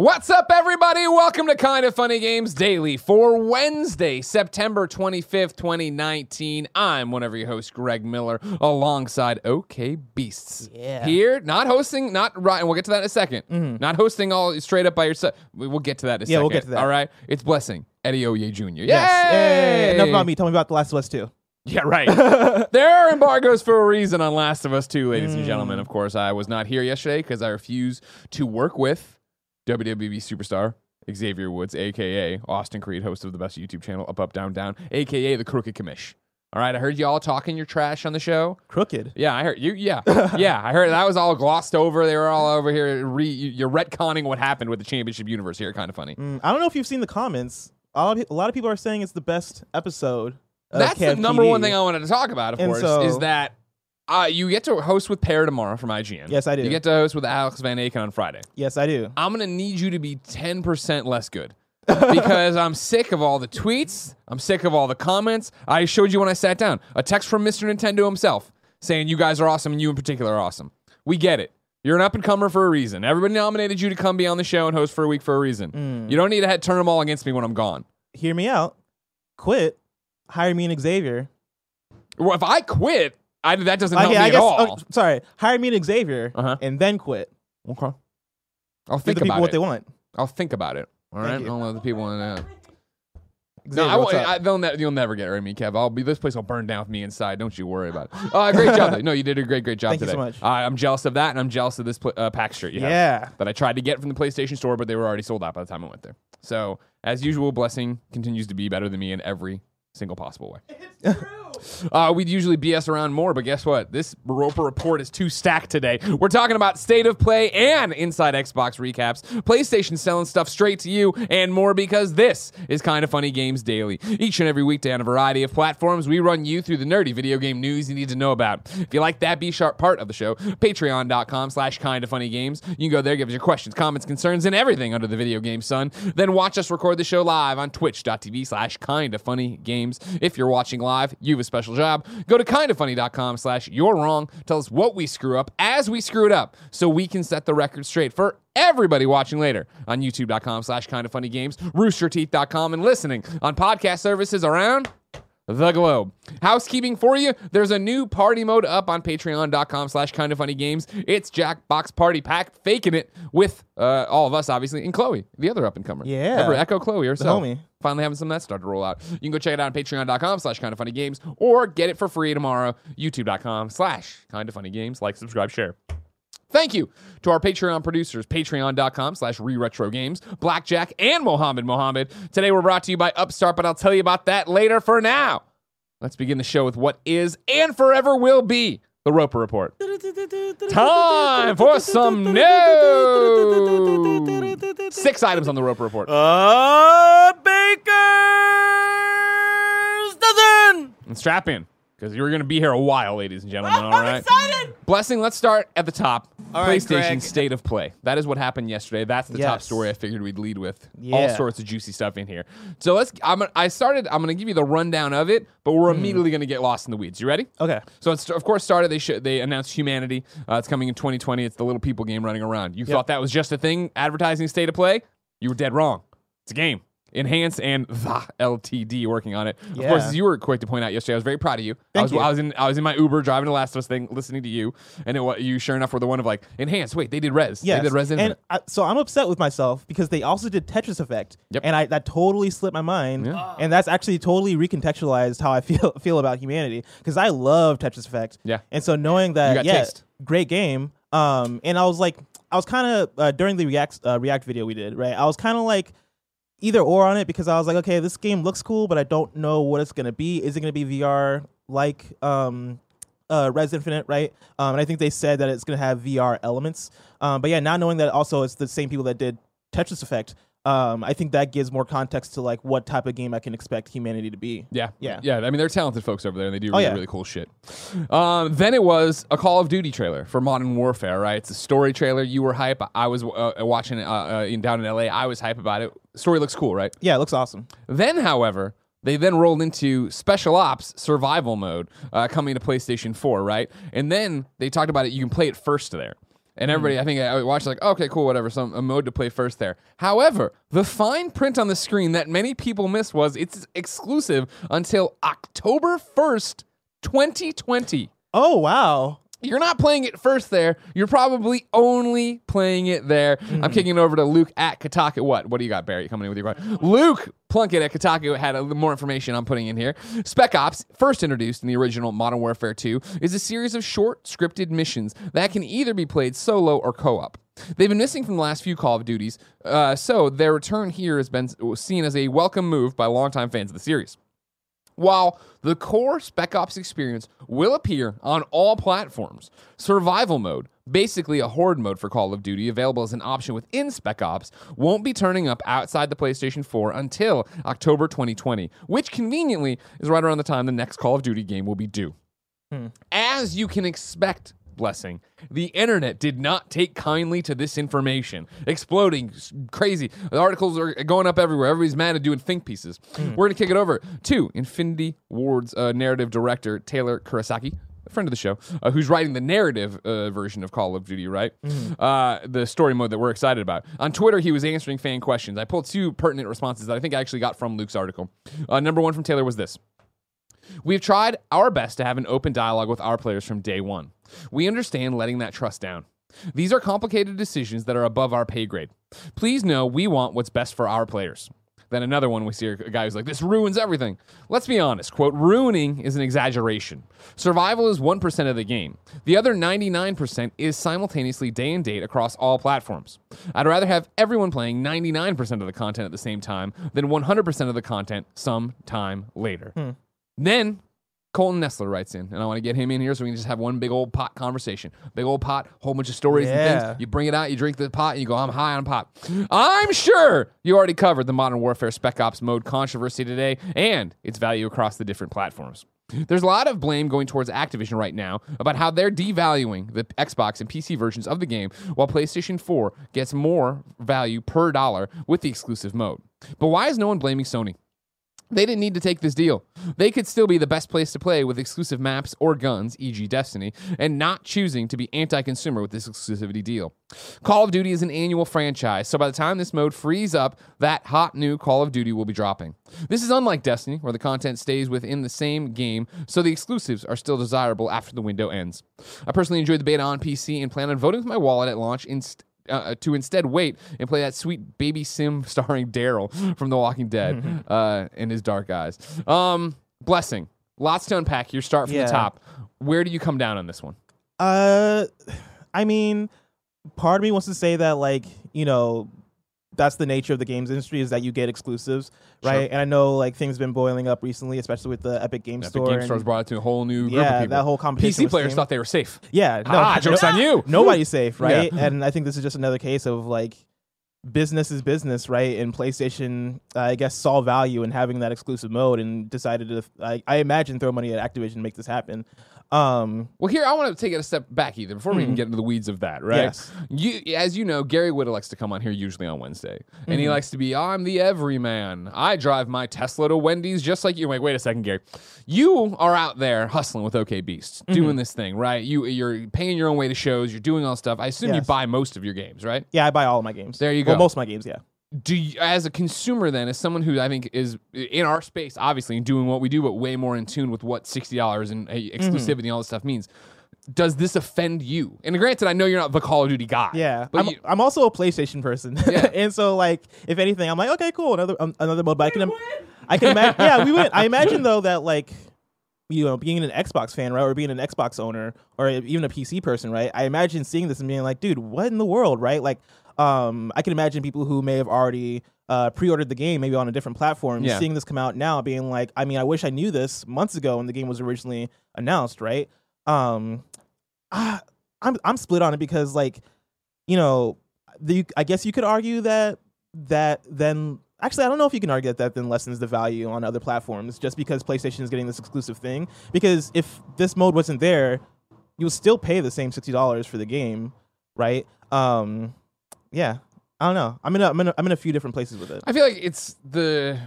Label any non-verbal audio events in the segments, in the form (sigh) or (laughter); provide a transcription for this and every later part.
What's up, everybody? Welcome to Kind of Funny Games Daily for Wednesday, September 25th, 2019. I'm one of your hosts, Greg Miller, alongside OK Beasts. Yeah. Here, not hosting, not right, and we'll get to that in a 2nd Not hosting all straight up by yourself. We- We'll get to that in a Mm-hmm. Yeah, second. we'll get to that. All right? It's Blessing, Adeoye Jr. Yay! Yes. Hey, enough about me. Tell me about The Last of Us 2. Yeah, right. (laughs) there are embargoes for a reason on Last of Us 2, ladies and Mm. gentlemen. Of course, I was not here yesterday because I refuse to work with WWE superstar Xavier Woods, aka Austin Creed, host of the best YouTube channel, Up Up Down Down, aka the Crooked Commish. All right, I heard y'all talking your trash on the show. Crooked. Yeah, I heard you. Yeah, (laughs) yeah, I heard that was all glossed over. They were all over here. Re, you're retconning what happened with the championship universe here. Kind of funny. Mm, I don't know if you've seen the comments. A lot of, a lot of people are saying it's the best episode. Of That's the number one thing I wanted to talk about, of And course, so- is that uh, you get to host with Pear tomorrow from IGN. Yes, I do. You get to host with Alex Van Aken on Friday. Yes, I do. I'm gonna need you to be 10% less good. (laughs) because I'm sick of all the tweets. I'm sick of all the comments. I showed you when I sat down a text from Mr. Nintendo himself saying you guys are awesome and you in particular are awesome. We get it. You're an up and comer for a reason. Everybody nominated you to come be on the show and host for a week for a reason. Mm. You don't need to head, turn them all against me when I'm gone. Hear me out. Quit. Hire me and Xavier. Well, if I quit, I, that doesn't help Okay, me I at guess. all. oh, sorry. Hire me and Xavier, Uh-huh. and then quit. Okay. I'll Give think the people about what it. they want. I'll think about it. All right. Thank you. I'll let the people know. No, Xavier, I, what's won't- up? I, they'll ne- you'll never get rid of me, Kev. I'll be this place will burn down with me inside. Don't you worry about it. (laughs) Uh, great job. though. No, you did a great, great job Thank you today. so much. Uh, I'm jealous of that, and I'm jealous of this pl- uh, pack shirt you have yeah. that I tried to get from the PlayStation Store, but they were already sold out by the time I went there. So, as usual, Blessing continues to be better than me in every single possible way. It's (laughs) Uh, we'd usually BS around more, but guess what? This Roper report is too stacked today. We're talking about state of play and inside Xbox recaps, PlayStation selling stuff straight to you, and more because this is Kind of Funny Games Daily. Each and every weekday on a variety of platforms, we run you through the nerdy video game news you need to know about. If you like that B sharp part of the show, patreon.com slash kind of funny games. You can go there, give us your questions, comments, concerns, and everything under the video game sun. Then watch us record the show live on twitch.tv slash kind of funny games. If you're watching live, you have a special job. Go to kindoffunny.com slash you're wrong. Tell us what we screw up as we screw it up so we can set the record straight for everybody watching later on youtube.com slash kindoffunnygames, of funny games, roosterteeth.com, and listening on podcast services around the globe. Housekeeping for you, there's a new party mode up on patreon.com slash kind of funny games. It's Jackbox Party Pack, faking it with uh, all of us, obviously, and Chloe, the other up and comer. Yeah. Remember, Echo Chloe herself. homie. Finally having some of that start to roll out. You can go check it out on patreon.com slash kind of funny games or get it for free tomorrow, youtube.com slash kind of funny games. Like, subscribe, share. Thank you to our Patreon producers, patreon.com slash re-retro games, Blackjack, and Mohammed Mohammed. Today we're brought to you by Upstart, but I'll tell you about that later for now. Let's begin the show with what is and forever will be the Roper Report. Time for some news. Six items on the Roper Report. Uh, Baker's dozen. And strap in, because you're going to be here a while, ladies and gentlemen, (laughs) all right? I'm excited. Blessing, let's start at the top. All right, PlayStation Greg. State of Play. That is what happened yesterday. That's the top Yes. story I figured we'd lead with. All Yeah. sorts of juicy stuff in here. So let's. I'm. gonna- I started. I'm going to give you the rundown of it, but we're Hmm. immediately going to get lost in the weeds. You ready? Okay. So it's of course started. They sh- they announced Humanity. Uh, it's coming in 2020. It's the little people game running around. You thought that was just a thing, advertising State of Play? You were dead wrong. It's a game. Enhance and (laughs) the LTD working on it. Of course, as you were quick to point out yesterday, I was very proud of you. I Thank was you. I was in I was in my Uber driving the Last of Us thing, listening to you, and it, you sure enough were the one of like Enhance. Wait, they did Rez. Yes. They did Rez and I, so I'm upset with myself because they also did Tetris Effect, Yep. and I that totally slipped my mind, Yeah. and that's actually totally recontextualized how I (laughs) feel feel about humanity because I love Tetris Effect. Yeah. and so knowing that, yeah, taste. great game. Um, and I was like, I was kind of uh, during the React uh, React video we did, right? I was kind of like either or on it because I was like, okay, this game looks cool, but I don't know what it's gonna be. Is it gonna be VR like um uh Rez Infinite, right? Um and I think they said that it's gonna have VR elements. Um but yeah, now knowing that also it's the same people that did Tetris Effect, um, I think that gives more context to like what type of game I can expect humanity to be. Yeah, Yeah. yeah. I mean, they're talented folks over there, and they do Oh, really, yeah. really cool shit. Um, then it was a Call of Duty trailer for Modern Warfare. Right, it's a story trailer. You were hype. I was uh, watching it uh, uh, in, down in LA. I was hype about it. Story looks cool, right? Yeah, it looks awesome. Then, however, they then rolled into Special Ops Survival Mode uh, coming to PlayStation 4, right? And then they talked about it. You can play it first there. And mm. everybody, I think I watched like, okay, cool, whatever, some a mode to play first there. However, the fine print on the screen that many people missed was it's exclusive until October 1st, 2020. Oh wow. You're not playing it first there. You're probably only playing it there. I'm kicking it over to Luke at Kotaku. What? What do you got, Barry? Coming in with your question. Luke Plunkett at Kotaku had a little more information I'm putting in here. Spec Ops, first introduced in the original Modern Warfare 2, is a series of short, scripted missions that can either be played solo or co-op. They've been missing from the last few Call of Duties, uh, so their return here has been seen as a welcome move by longtime fans of the series. While the core Spec Ops experience will appear on all platforms, survival mode, basically a horde mode for Call of Duty, available as an option within Spec Ops, won't be turning up outside the PlayStation 4 until October 2020, which conveniently is right around the time the next Call of Duty game will be due. Hmm. As you can expect, Blessing, the internet did not take kindly to this information. Exploding, crazy. The articles are going up everywhere. Everybody's mad at doing think pieces. We're going to kick it over to Infinity Ward's uh, narrative director, Taylor Kurosaki. A friend of the show, uh, who's writing the narrative uh, version of Call of Duty, right? Uh, the story mode that we're excited about. On Twitter, he was answering fan questions. I pulled two pertinent responses that I think I actually got from Luke's article. Uh, number one from Taylor was this We've tried our best to have an open dialogue with our players from day one. We understand letting that trust down. These are complicated decisions that are above our pay grade. Please know we want what's best for our players. Then another one, we see a guy who's like, This ruins everything. Let's be honest, quote, ruining is an exaggeration. Survival is 1% of the game. The other 99% is simultaneously day and date across all platforms. I'd rather have everyone playing 99% of the content at the same time than 100% of the content some time later. Hmm. Then Colton Nestler writes in, and I want to get him in here so we can just have one big old pot conversation. Big old pot, whole bunch of stories and Yeah. things. You bring it out, you drink the pot, and you go, I'm high on pot. I'm sure you already covered the Modern Warfare Spec Ops mode controversy today and its value across the different platforms. There's a lot of blame going towards Activision right now about how they're devaluing the Xbox and PC versions of the game while PlayStation 4 gets more value per dollar with the exclusive mode. But why is no one blaming Sony? They didn't need to take this deal. They could still be the best place to play with exclusive maps or guns, e.g., Destiny, and not choosing to be anti consumer with this exclusivity deal. Call of Duty is an annual franchise, so by the time this mode frees up, that hot new Call of Duty will be dropping. This is unlike Destiny, where the content stays within the same game, so the exclusives are still desirable after the window ends. I personally enjoyed the beta on PC and plan on voting with my wallet at launch uh, to instead wait and play that sweet baby sim (laughs) starring Daryl from The Walking Dead (laughs) uh, in his dark eyes. Um, blessing. Lots to unpack. Your start from Yeah. the top. Where do you come down on this one? Uh, (sighs) I mean, part of me wants to say that like you know, that's the nature of the games industry is that you get exclusives, right? Sure. And I know like things been boiling up recently, especially with the Epic Game Epic Store. Epic Game Store's brought it to a whole new group yeah, of people. that whole competition. PC players thought they were safe. Yeah, no, ah, joke's on you. Nobody's safe, (laughs) right? Yeah. And I think this is just another case of like business is business, right? And PlayStation, uh, I guess, saw value in having that exclusive mode and decided to, I, I imagine, throw money at Activision to make this happen. Um, Well, here I want to take it a step back, either before we even get into the weeds of that, right? Yes. You, as you know, Gary Whitta likes to come on here usually on Wednesday, and he Mm-hmm. likes to be, I'm the everyman. I drive my Tesla to Wendy's just like you. Like, wait a second, Gary, you are out there hustling with OK Beasts, Mm-hmm. doing this thing, right? You, you're paying your own way to shows. You're doing all stuff. I assume you buy most of your games, right? yeah, I buy all of my games. There you Well, go. most of my games, yeah. Do you, as a consumer then as someone who i think is in our space obviously and doing what we do but way more in tune with what $60 and hey, Mm-hmm. exclusivity and all this stuff means does this offend you and granted i know you're not the call of duty guy Yeah, but I'm, you, I'm also a PlayStation person, Yeah. (laughs) and so like if anything, I'm like, okay, cool, another um, another mode. But I can, im- I can imagine. (laughs) yeah, we went. I imagine though that like, you know, being an Xbox fan, right, or being an Xbox owner, or even a PC person, right. I imagine seeing this and being like, dude, what in the world, right? Like, um, I can imagine people who may have already. Uh, pre-ordered the game maybe on a different platform Yeah. seeing this come out now being like i mean i wish i knew this months ago when the game was originally announced right um ah, i'm i'm split on it because like you know, the, I guess you could argue that that then actually I don't know if you can argue that that then lessens the value on other platforms just because PlayStation is getting this exclusive thing. Because if this mode wasn't there, you would still pay the same sixty dollars for the game, right? Um, yeah, I don't know. I'm in a, I'm in a, I'm in a few different places with it. i feel like it's the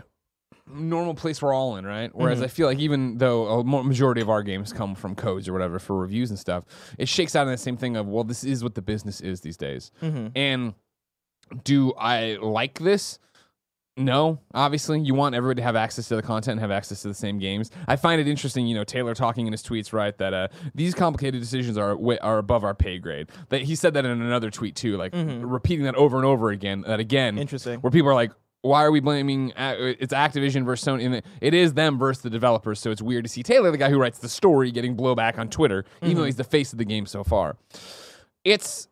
normal place we're all in, right? Whereas Mm-hmm. I feel like even though a majority of our games come from codes or whatever for reviews and stuff, it shakes out in the same thing of well, this is what the business is these days. Mm-hmm. And do I like this? No, obviously, you want everybody to have access to the content and have access to the same games. I find it interesting, you know, Taylor talking in his tweets, right, that uh, these complicated decisions are are above our pay grade. That he said that in another tweet too, like mm-hmm. repeating that over and over again. That again, Interesting. where people are like, why are we blaming uh, it's Activision versus Sony? It is them versus the developers. So it's weird to see Taylor, the guy who writes the story, getting blowback on Twitter, even though mm-hmm. he's the face of the game so far. It's,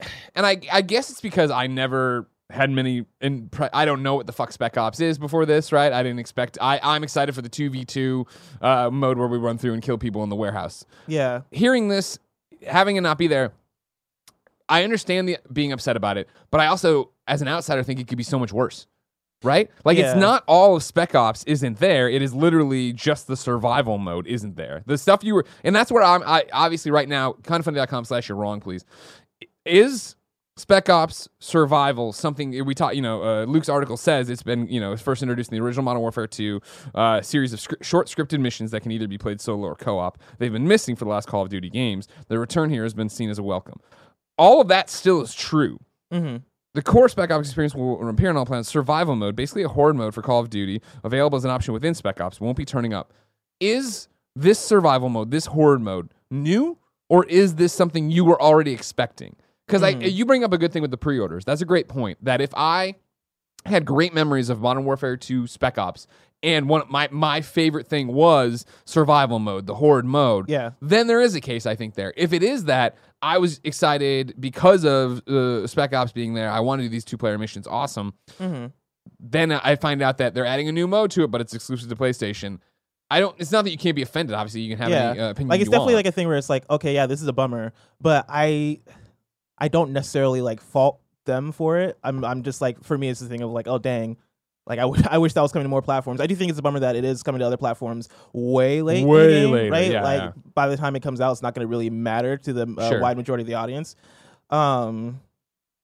(sighs) and I I guess it's because I never had many, and pre- I don't know what the fuck Spec Ops is before this, right? I didn't expect. I I'm excited for the two v two uh, mode where we run through and kill people in the warehouse Yeah. hearing this, having it not be there, I understand the being upset about it, but I also, as an outsider, think it could be so much worse. Right? Like Yeah. it's not all of Spec Ops isn't there. It is literally just the survival mode isn't there. The stuff you were, and that's where I'm. I obviously right now, kindoffunny.com slash you're wrong, please. Is Spec Ops Survival something we taught? You know, uh, Luke's article says it's been you know it's first introduced in the original Modern Warfare 2 uh, series of short scripted missions that can either be played solo or co-op. They've been missing for the last Call of Duty games. The return here has been seen as a welcome. All of that still is true. Mm-hmm. The core Spec Ops experience will appear in all plans. Survival mode, basically a horde mode for Call of Duty, available as an option within Spec Ops, won't be turning up. Is this survival mode, this horde mode, new, or is this something you were already expecting? Because I you bring up a good thing with the pre-orders. That's a great point. That if I had great memories of Modern Warfare 2 Spec Ops, and one my my favorite thing was survival mode, the horde mode. Yeah. Then there is a case I think there. If it is that, I was excited because of uh, Spec Ops being there. I want to do these two player missions. Awesome. Mm-hmm. Then I find out that they're adding a new mode to it, but it's exclusive to PlayStation. I don't. It's not that you can't be offended. Obviously, you can have Yeah. any uh, opinion. Like it's definitely want. like a thing where it's like, okay, yeah, this is a bummer, but I, I don't necessarily like fault them for it. I'm, I'm just like, for me, it's the thing of like, oh dang, like I, w- (laughs) I wish that was coming to more platforms. I do think it's a bummer that it is coming to other platforms way late, Way game, later, right? yeah, like yeah. by the time it comes out, it's not going to really matter to the uh, Sure. wide majority of the audience. Um,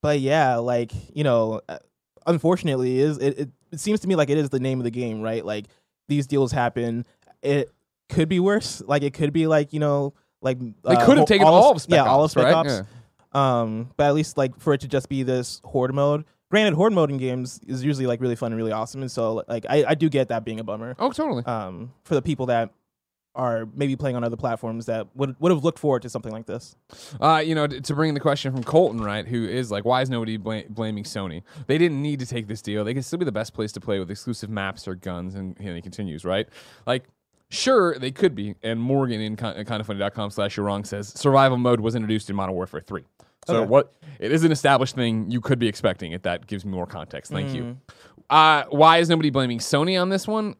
but yeah, like you know, uh, unfortunately, it is it, it, it seems to me like it is the name of the game, right? Like these deals happen. It could be worse. Like it could be like you know, like they uh, could have taken all, of Spec yeah, Ops, all of Spec right? Ops. Yeah. Um, but at least like for it to just be this horde mode. Granted, horde mode in games is usually like really fun and really awesome, and so like I, I do get that being a bummer. Oh, totally. Um, for the people that are maybe playing on other platforms that would would have looked forward to something like this. Uh, you know, t- to bring in the question from Colton, right? Who is like, why is nobody bla- blaming Sony? They didn't need to take this deal. They could still be the best place to play with exclusive maps or guns. And, and he continues, right? Like, sure, they could be. And Morgan in kind kindoffunny.com slash you're wrong says survival mode was introduced in Modern Warfare 3. So Okay. what it is an established thing you could be expecting it. That gives me more context. Thank you. Mm. Uh, why is nobody blaming Sony on this one?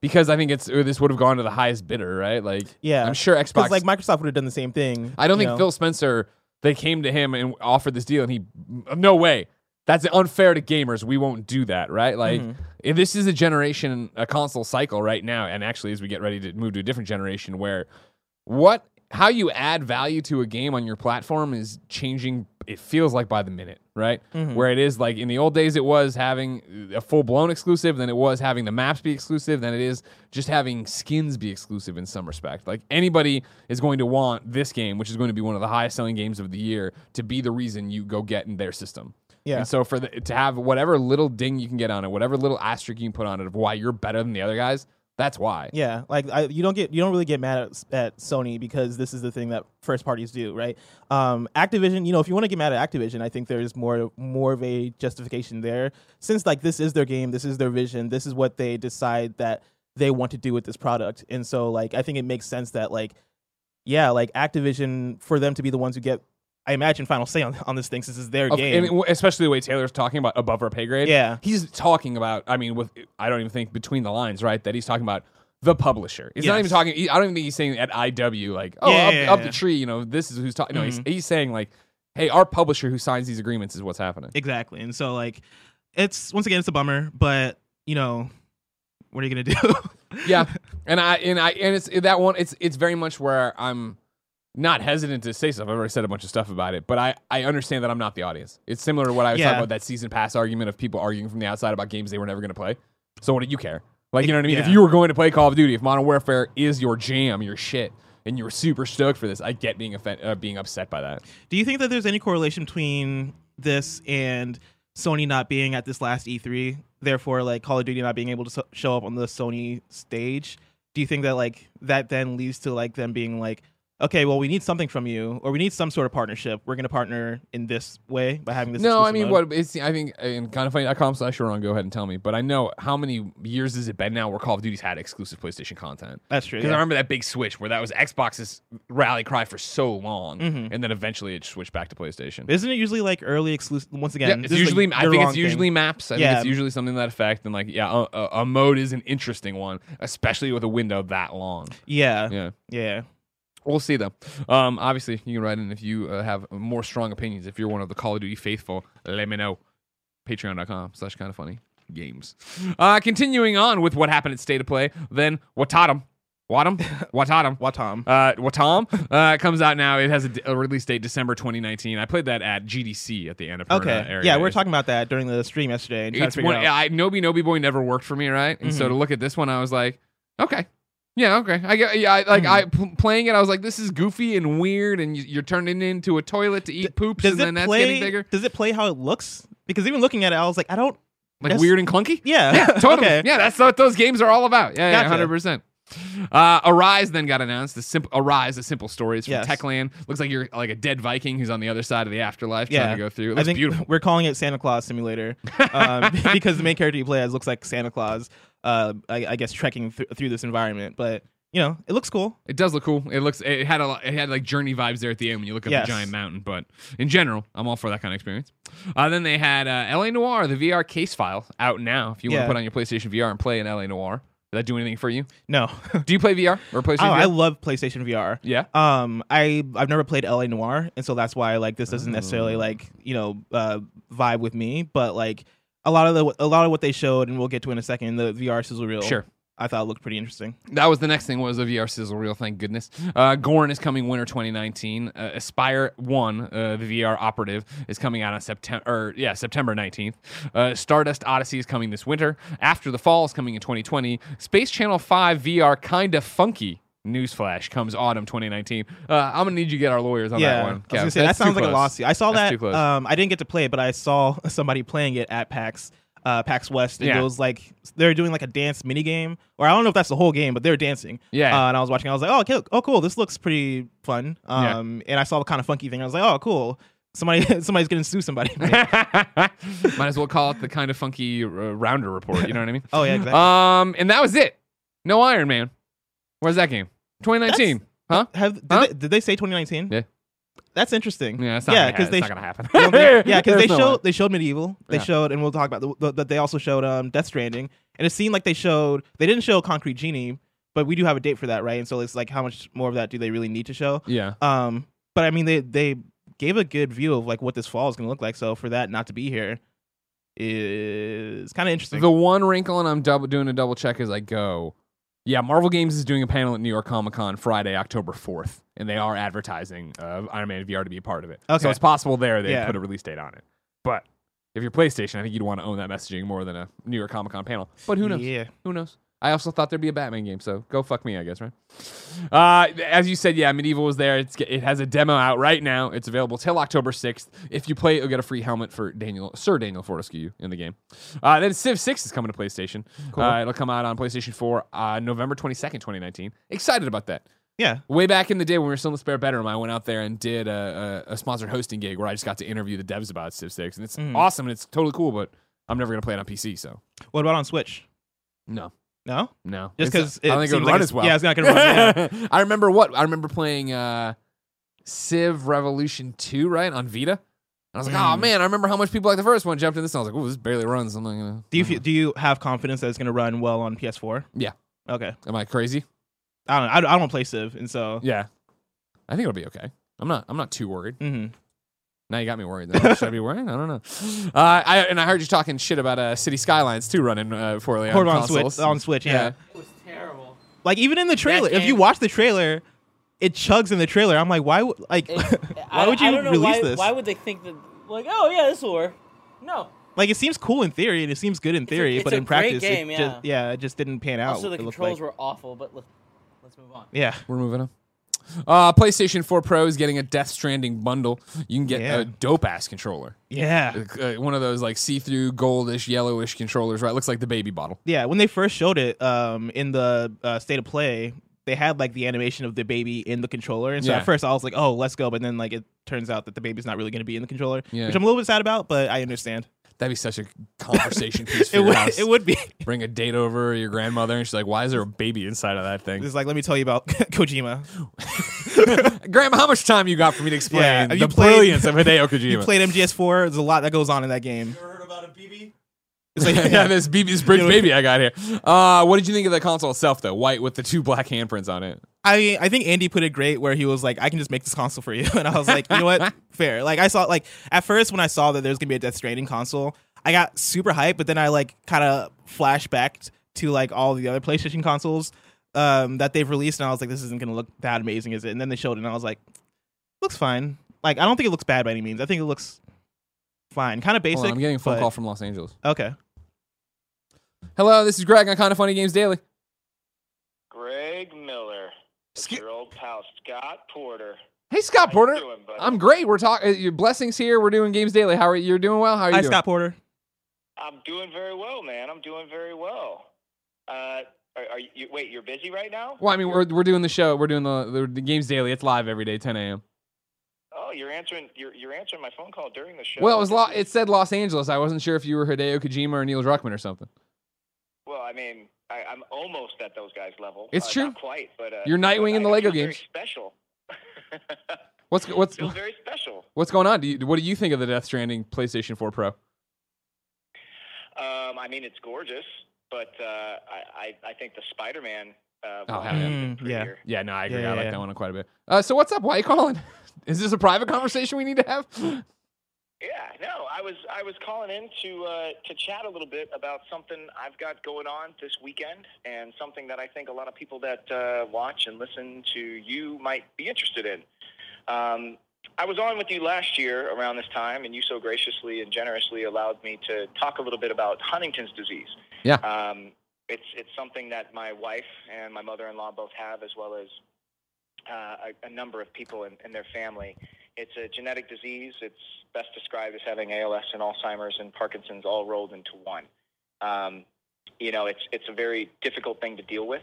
Because I think it's uh, this would have gone to the highest bidder, right? Like, Yeah. I'm sure Xbox like Microsoft would have done the same thing. I don't think know? Phil Spencer. They came to him and offered this deal, and he, no way. That's unfair to gamers. We won't do that, right? Like, Mhm. if this is a generation, a console cycle right now, and actually as we get ready to move to a different generation, where what, how you add value to a game on your platform is changing. It feels like by the minute, right? Mhm. Where it is like in the old days, it was having a full blown exclusive, then it was having the maps be exclusive, then it is just having skins be exclusive in some respect. Like anybody is going to want this game, which is going to be one of the highest selling games of the year, to be the reason you go get in their system. Yeah. And so for the, to have whatever little ding you can get on it, whatever little asterisk you can put on it of why you're better than the other guys, that's why. Yeah, like I, you don't get you don't really get mad at, at Sony because this is the thing that first parties do, right? Um, Activision, you know, if you want to get mad at Activision, I think there's more more of a justification there since like this is their game, this is their vision, this is what they decide that they want to do with this product, and so like I think it makes sense that like yeah, like Activision for them to be the ones who get, I imagine, final say on on this thing since it's their Of- game. and especially the way Taylor's talking about above our pay grade. Yeah. He's talking about, I mean, with I don't even think between the lines, right? That he's talking about the publisher. He's not even talking, I don't even think he's saying at IW, like, oh, Yeah, up, yeah, up yeah. the tree, you know, this is who's talking. No, he's, Mhm. he's saying, like, hey, our publisher who signs these agreements is what's happening. Exactly. And so like it's once again it's a bummer, but you know, what are you gonna do? yeah, (laughs) and I and I and it's that one. It's it's very much where I'm not hesitant to say stuff. I've already said a bunch of stuff about it, but I I understand that I'm not the audience. It's similar to what I was Yeah. talking about that season pass argument of people arguing from the outside about games they were never going to play. So what do you care? Like you know what I mean? If you were going to play Call of Duty, if Modern Warfare is your jam, your shit, and you were super stoked for this, I get being offend- uh, being upset by that. Do you think that there's any correlation between this and Sony not being at this last E3, therefore like Call of Duty not being able to so- show up on the Sony stage? Do you think that like that then leads to like them being like, okay, well we need something from you, or we need some sort of partnership. We're going to partner in this way by having this. No, I mean, mode." what it's I think in kindoffunny.com slash Sharon, go ahead and tell me. But I know how many years has it been now where Call of Duty's had exclusive PlayStation content? That's true. Because I remember that big switch where that was Xbox's rally cry for so long, Mhm. and then eventually it switched back to PlayStation. Isn't it usually like early exclusive? Once again, yeah, it's usually. like, I think it's thing. usually maps. I think Yeah. it's usually something to that effect. And like, yeah, a, a, a mode is an interesting one, especially with a window that long. Yeah, Yeah, yeah. We'll see though. Um, obviously, you can write in if you uh, have more strong opinions. If you're one of the Call of Duty faithful, let me know. Patreon.com/slash kind of funny games. Uh, continuing on with what happened at State of Play, then Watatam, Wattam, Watatam. (laughs) Wattam. Uh, Wattam uh, comes out now. It has a, d- a release date December 2019. I played that at GDC at the end of Okay. area. Yeah, we were talking about that during the stream yesterday and It's one. I, Noby Noby Boy never worked for me, right? And so Mhm. to look at this one, I was like, okay. Yeah, okay. I get. Yeah, I, like Mhm. I p- playing it. I was like, this is goofy and weird, and you, you're turning into a toilet to eat poops, Does and it then that's play? getting bigger. Does it play how it looks? Because even looking at it, I was like, I don't. Like weird and clunky. Yeah. Yeah, (laughs) totally. okay. Yeah, that's what those games are all about. Yeah, yeah, Gotcha. hundred percent. Uh, Arise then got announced. The simple Arise, a simple story. It's from Yes. Techland. Looks like you're like a dead Viking who's on the other side of the afterlife Yeah. trying to go through. It I think beautiful. we're calling it Santa Claus Simulator (laughs) um, (laughs) because the main character you play as looks like Santa Claus. Uh, I, I guess trekking th- through this environment, but you know, it looks cool. It does look cool. It looks. It had a. lot- It had like journey vibes there at the end when you look up Yes. the giant mountain. But in general, I'm all for that kind of experience. Uh, then they had uh, LA Noire, the VR case file, out now. If you want Yeah. to put on your PlayStation VR and play an LA Noire, did that do anything for you? No, (laughs) Do you play VR or PlayStation oh, I love PlayStation VR. yeah. Um, I I've never played LA Noire, and so that's why like this doesn't Oh. necessarily like you know uh, vibe with me. But like a lot of the a lot of what they showed, and we'll get to in a second, the VR sizzle reel. Sure. I thought it looked pretty interesting. That was the next thing was a VR sizzle reel. Thank goodness. Uh, Gorn is coming winter 2019. Uh, Espire One, uh, the VR operative, is coming out on September. Or yeah, September 19th. Uh, Stardust Odyssey is coming this winter. After the Fall is coming in 2020. Space Channel 5 VR kinda funky. Newsflash comes autumn 2019. Uh, I'm gonna need you to get our lawyers on yeah, that one. I was gonna say that sounds like a lawsuit. I saw That's too that. close. Um, I didn't get to play it, but I saw (laughs) somebody playing it at PAX. Uh, PAX West, and Yeah. it was like they're doing like a dance mini game, or I don't know if that's the whole game, but they're dancing. Yeah. Uh, and I was watching. I was like, oh, okay, oh, cool. This looks pretty fun. Yeah. Um, and I saw the kind of funky thing. I was like, oh, cool. Somebody, (laughs) somebody's gonna sue somebody. (laughs) Might as well call it the kind of funky uh, rounder report. You know what I mean? oh yeah, exactly. Um, and that was it. No Iron Man. Where's that game? 2019. huh? Have did, Huh? they, did they say 2019? Yeah. That's interesting. Yeah, it's not yeah, gonna, because they not gonna happen. You don't think- yeah, (laughs) because they no showed way. they showed MediEvil. They Yeah. showed, and we'll talk about the, the, they also showed um Death Stranding, and it seemed like they showed they didn't show Concrete Genie, but we do have a date for that, right? And so it's like, how much more of that do they really need to show? Yeah. Um, but I mean, they they gave a good view of like what this fall is going to look like. So for that not to be here is kind of interesting. The one wrinkle, and I'm double doing a double check as I go. Yeah, Marvel Games is doing a panel at New York Comic Con Friday, October 4th, and they are advertising uh, Iron Man VR to be a part of it. Okay. So it's possible there they Yeah. put a release date on it. But if you're PlayStation, I think you'd want to own that messaging more than a New York Comic Con panel. But who knows? Yeah. Who knows? I also thought there'd be a Batman game, so go fuck me, I guess, right? Uh, as you said, yeah, MediEvil was there. It's, it has a demo out right now. It's available till October 6th. If you play it, you'll get a free helmet for Daniel, Sir Daniel Fortescue in the game. Uh, then Civ 6 is coming to PlayStation. Cool. Uh, it'll come out on PlayStation 4 uh, November 22nd, 2019. Excited about that. Yeah. Way back in the day when we were still in the spare bedroom, I went out there and did a, a, a sponsored hosting gig where I just got to interview the devs about Civ 6. And it's Mhm. awesome and it's totally cool, but I'm never going to play it on PC, so What about on Switch? no. No. No, Just 'cause I it think it seems would like run it's- as well. yeah, it's not gonna run, (laughs) I remember what I remember playing uh, Civ Revolution Two right on Vita. And I was like, oh Mm. man, I remember how much people like the first one. Jumped in this, and I was like, oh, this barely runs. I'm like, Do you feel, do you have confidence that it's going to run well on PS4? Yeah. Okay. Am I crazy? I don't know. I don't, play Civ, and so. Yeah, I think it'll be okay. I'm not. I'm not too worried. hmm Now you got me worried. Though. Should I be worried? I don't know. Uh, I and I heard you talking shit about uh, City Skylines too running uh, poorly on on. Switch. On Switch, yeah. Yeah. It was terrible. Like even in the trailer, if you watch the trailer, it chugs in the trailer. I'm like, why? would like, It- (laughs) why I- would I you don't know release why, this? Why would they think that? Like, oh yeah, this will work. No, Like it seems cool in theory and it seems good in theory, it's but a in great practice, game, it yeah. just yeah, it just didn't pan out. Also, the controls like. were awful, but let's, let's move on. yeah. We're moving on. Uh, PlayStation 4 Pro is getting a Death Stranding bundle. You can get Yeah. a dope ass controller. Yeah. Uh, one of those like see through goldish, yellowish controllers, right? Looks like the baby bottle. Yeah, when they first showed it um, in the uh, state of play, they had like the animation of the baby in the controller, and so Yeah. at first I was like, "Oh, let's go," but then like it turns out that the baby's not really going to be in the controller, Yeah. which I'm a little bit sad about, but I understand. That'd be such a conversation piece (laughs) for It your would, house. it would be. Bring a date over your grandmother, and she's like, "Why is there a baby inside of that thing?" It's like, let me tell you about (laughs) Kojima. (laughs) Grandma, how much time you got for me to explain Yeah, have the you played- brilliance of Hideo Kojima? You played MGS4. There's a lot that goes on in that game. Ever heard about a BB? It's like, (laughs) yeah, this BB's bridge baby I got here. Uh, what did you think of the console itself, though? White with the two black handprints on it. I I think Andy put it great where he was like, I can just make this console for you, (laughs) and I was like, you know what, (laughs) fair. Like I saw like at first when I saw that there's gonna be a Death Stranding console, I got super hyped, but then I like kind of flashbacked to like all the other PlayStation consoles um, that they've released, and I was like, this isn't gonna look that amazing, is it? And then they showed it, and I was like, looks fine. Like I don't think it looks bad by any means. I think it looks fine, kind of basic. on, I'm getting a phone but- call from Los Angeles. Okay. Hello, this is Greg on Kind of Funny Games Daily. Greg Miller. It's Sk- your old pal Scott Porter. Hey, Scott How Porter. you doing. I'm great. We're talking. Your blessings here. We're doing Games Daily. How are you? You're doing well. How are you Hi, doing? Scott Porter. I'm doing very well, man. I'm doing very well. Uh, are, are you? Wait, you're busy right now? Well, I mean, we're we're doing the show. We're doing the, the the Games Daily. It's live every day, 10 a.m. Oh, you're answering. You're you're answering my phone call during the show. Well, it was lo- it said Los Angeles. I wasn't sure if you were Hideo Kojima or Neil Druckmann or something. Well, I mean, I, I'm almost at those guys' level. It's Uh, true. Not quite, but uh, You're Nightwing in the I- I Lego feel games. Very special. (laughs) What's what's feels very special. what's going on? Do you, what do you think of the Death Stranding PlayStation 4 Pro? Um, I mean, it's gorgeous, but uh, I, I I think the Spider-Man. Uh, Oh, one hell yeah. Mm, yeah. Yeah, no, I agree. Yeah, I yeah, like yeah. that one quite a bit. Uh, so what's up? Why are you calling? (laughs) Is this a private conversation we need to have? Yeah, no, I was I was calling in to uh, to chat a little bit about something I've got going on this weekend, and something that I think a lot of people that uh, watch and listen to you might be interested in. Um, I was on with you last year around this time, and you so graciously and generously allowed me to talk a little bit about Huntington's disease. Yeah. Um, it's it's something that my wife and my mother-in-law both have, as well as uh, a, a number of people in, in their family. It's a genetic disease. It's best described as having ALS and Alzheimer's and Parkinson's all rolled into one. Um, you know, it's it's a very difficult thing to deal with,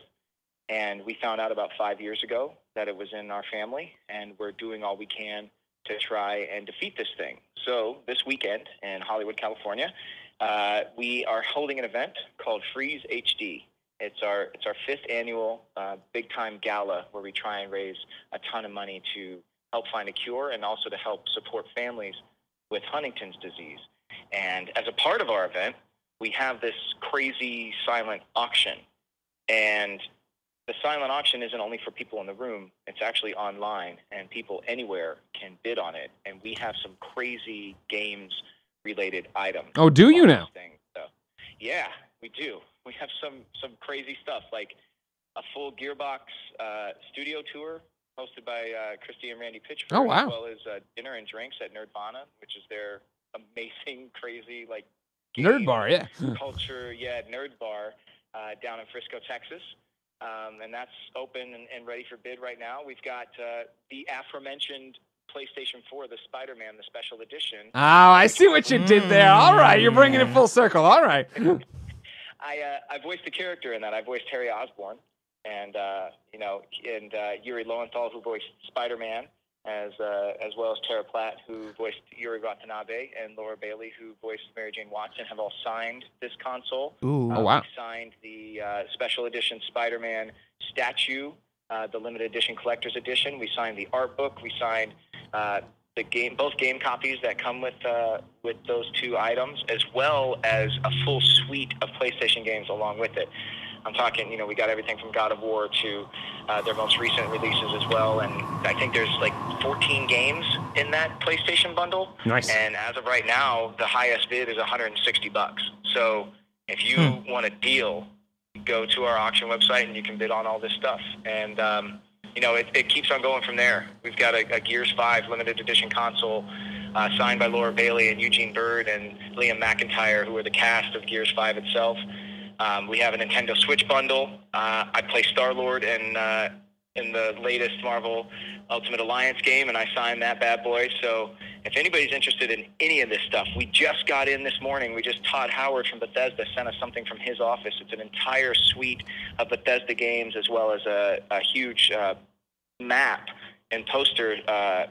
and we found out about five years ago that it was in our family, and we're doing all we can to try and defeat this thing. So this weekend in Hollywood, California, uh, we are holding an event called Freeze HD. It's our it's our fifth annual uh, big time gala where we try and raise a ton of money to help find a cure and also to help support families with Huntington's disease. And as a part of our event, we have this crazy silent auction. And the silent auction isn't only for people in the room, it's actually online, and people anywhere can bid on it. And we have some crazy games related items. Oh, do you now? So, yeah, we do. We have some, some crazy stuff like a full Gearbox uh, studio tour hosted by uh, Kristy and Randy Pitchford, Oh, wow. as well as uh, dinner and drinks at Nerdvana, which is their amazing, (laughs) crazy like Nerd bar, yeah. (laughs) culture, yeah, nerd bar uh, down in Frisco, Texas. Um, and that's open and, and ready for bid right now. We've got uh, the aforementioned PlayStation 4, the Spider Man, the special edition. Oh, I see what you did there. All right, you're bringing it full circle. All right. (laughs) I, uh, I voiced a character in that. I voiced Harry Osborn, and uh, you know, and uh, Yuri Lowenthal, who voiced Spider Man, as uh, as well as Tara Platt, who voiced Yuri Watanabe, and Laura Bailey, who voiced Mary Jane Watson, have all signed this console. Ooh. Oh, wow. Signed the uh, special edition Spider-Man statue, uh, the limited edition collector's edition. We signed the art book. We signed uh, the game, both game copies that come with uh, with those two items, as well as a full suite of PlayStation games along with it. I'm talking, you know, we got everything from God of War to uh, their most recent releases as well, and I think there's like 14 games in that PlayStation bundle. Nice. And as of right now, the highest bid is 160 bucks. So if you want a deal, go to our auction website and you can bid on all this stuff. And um, you know, it, it keeps on going from there. We've got a, a Gears 5 limited edition console uh, signed by Laura Bailey and Eugene Byrd and Liam McIntyre, who are the cast of Gears 5 itself. Um, we have a Nintendo Switch bundle. Uh, I play Star Lord in uh, in the latest Marvel Ultimate Alliance game, and I signed that bad boy. So if anybody's interested in any of this stuff, we just got in this morning. We just Todd Howard from Bethesda sent us something from his office. It's an entire suite of Bethesda games, as well as a, a huge uh, map and poster uh,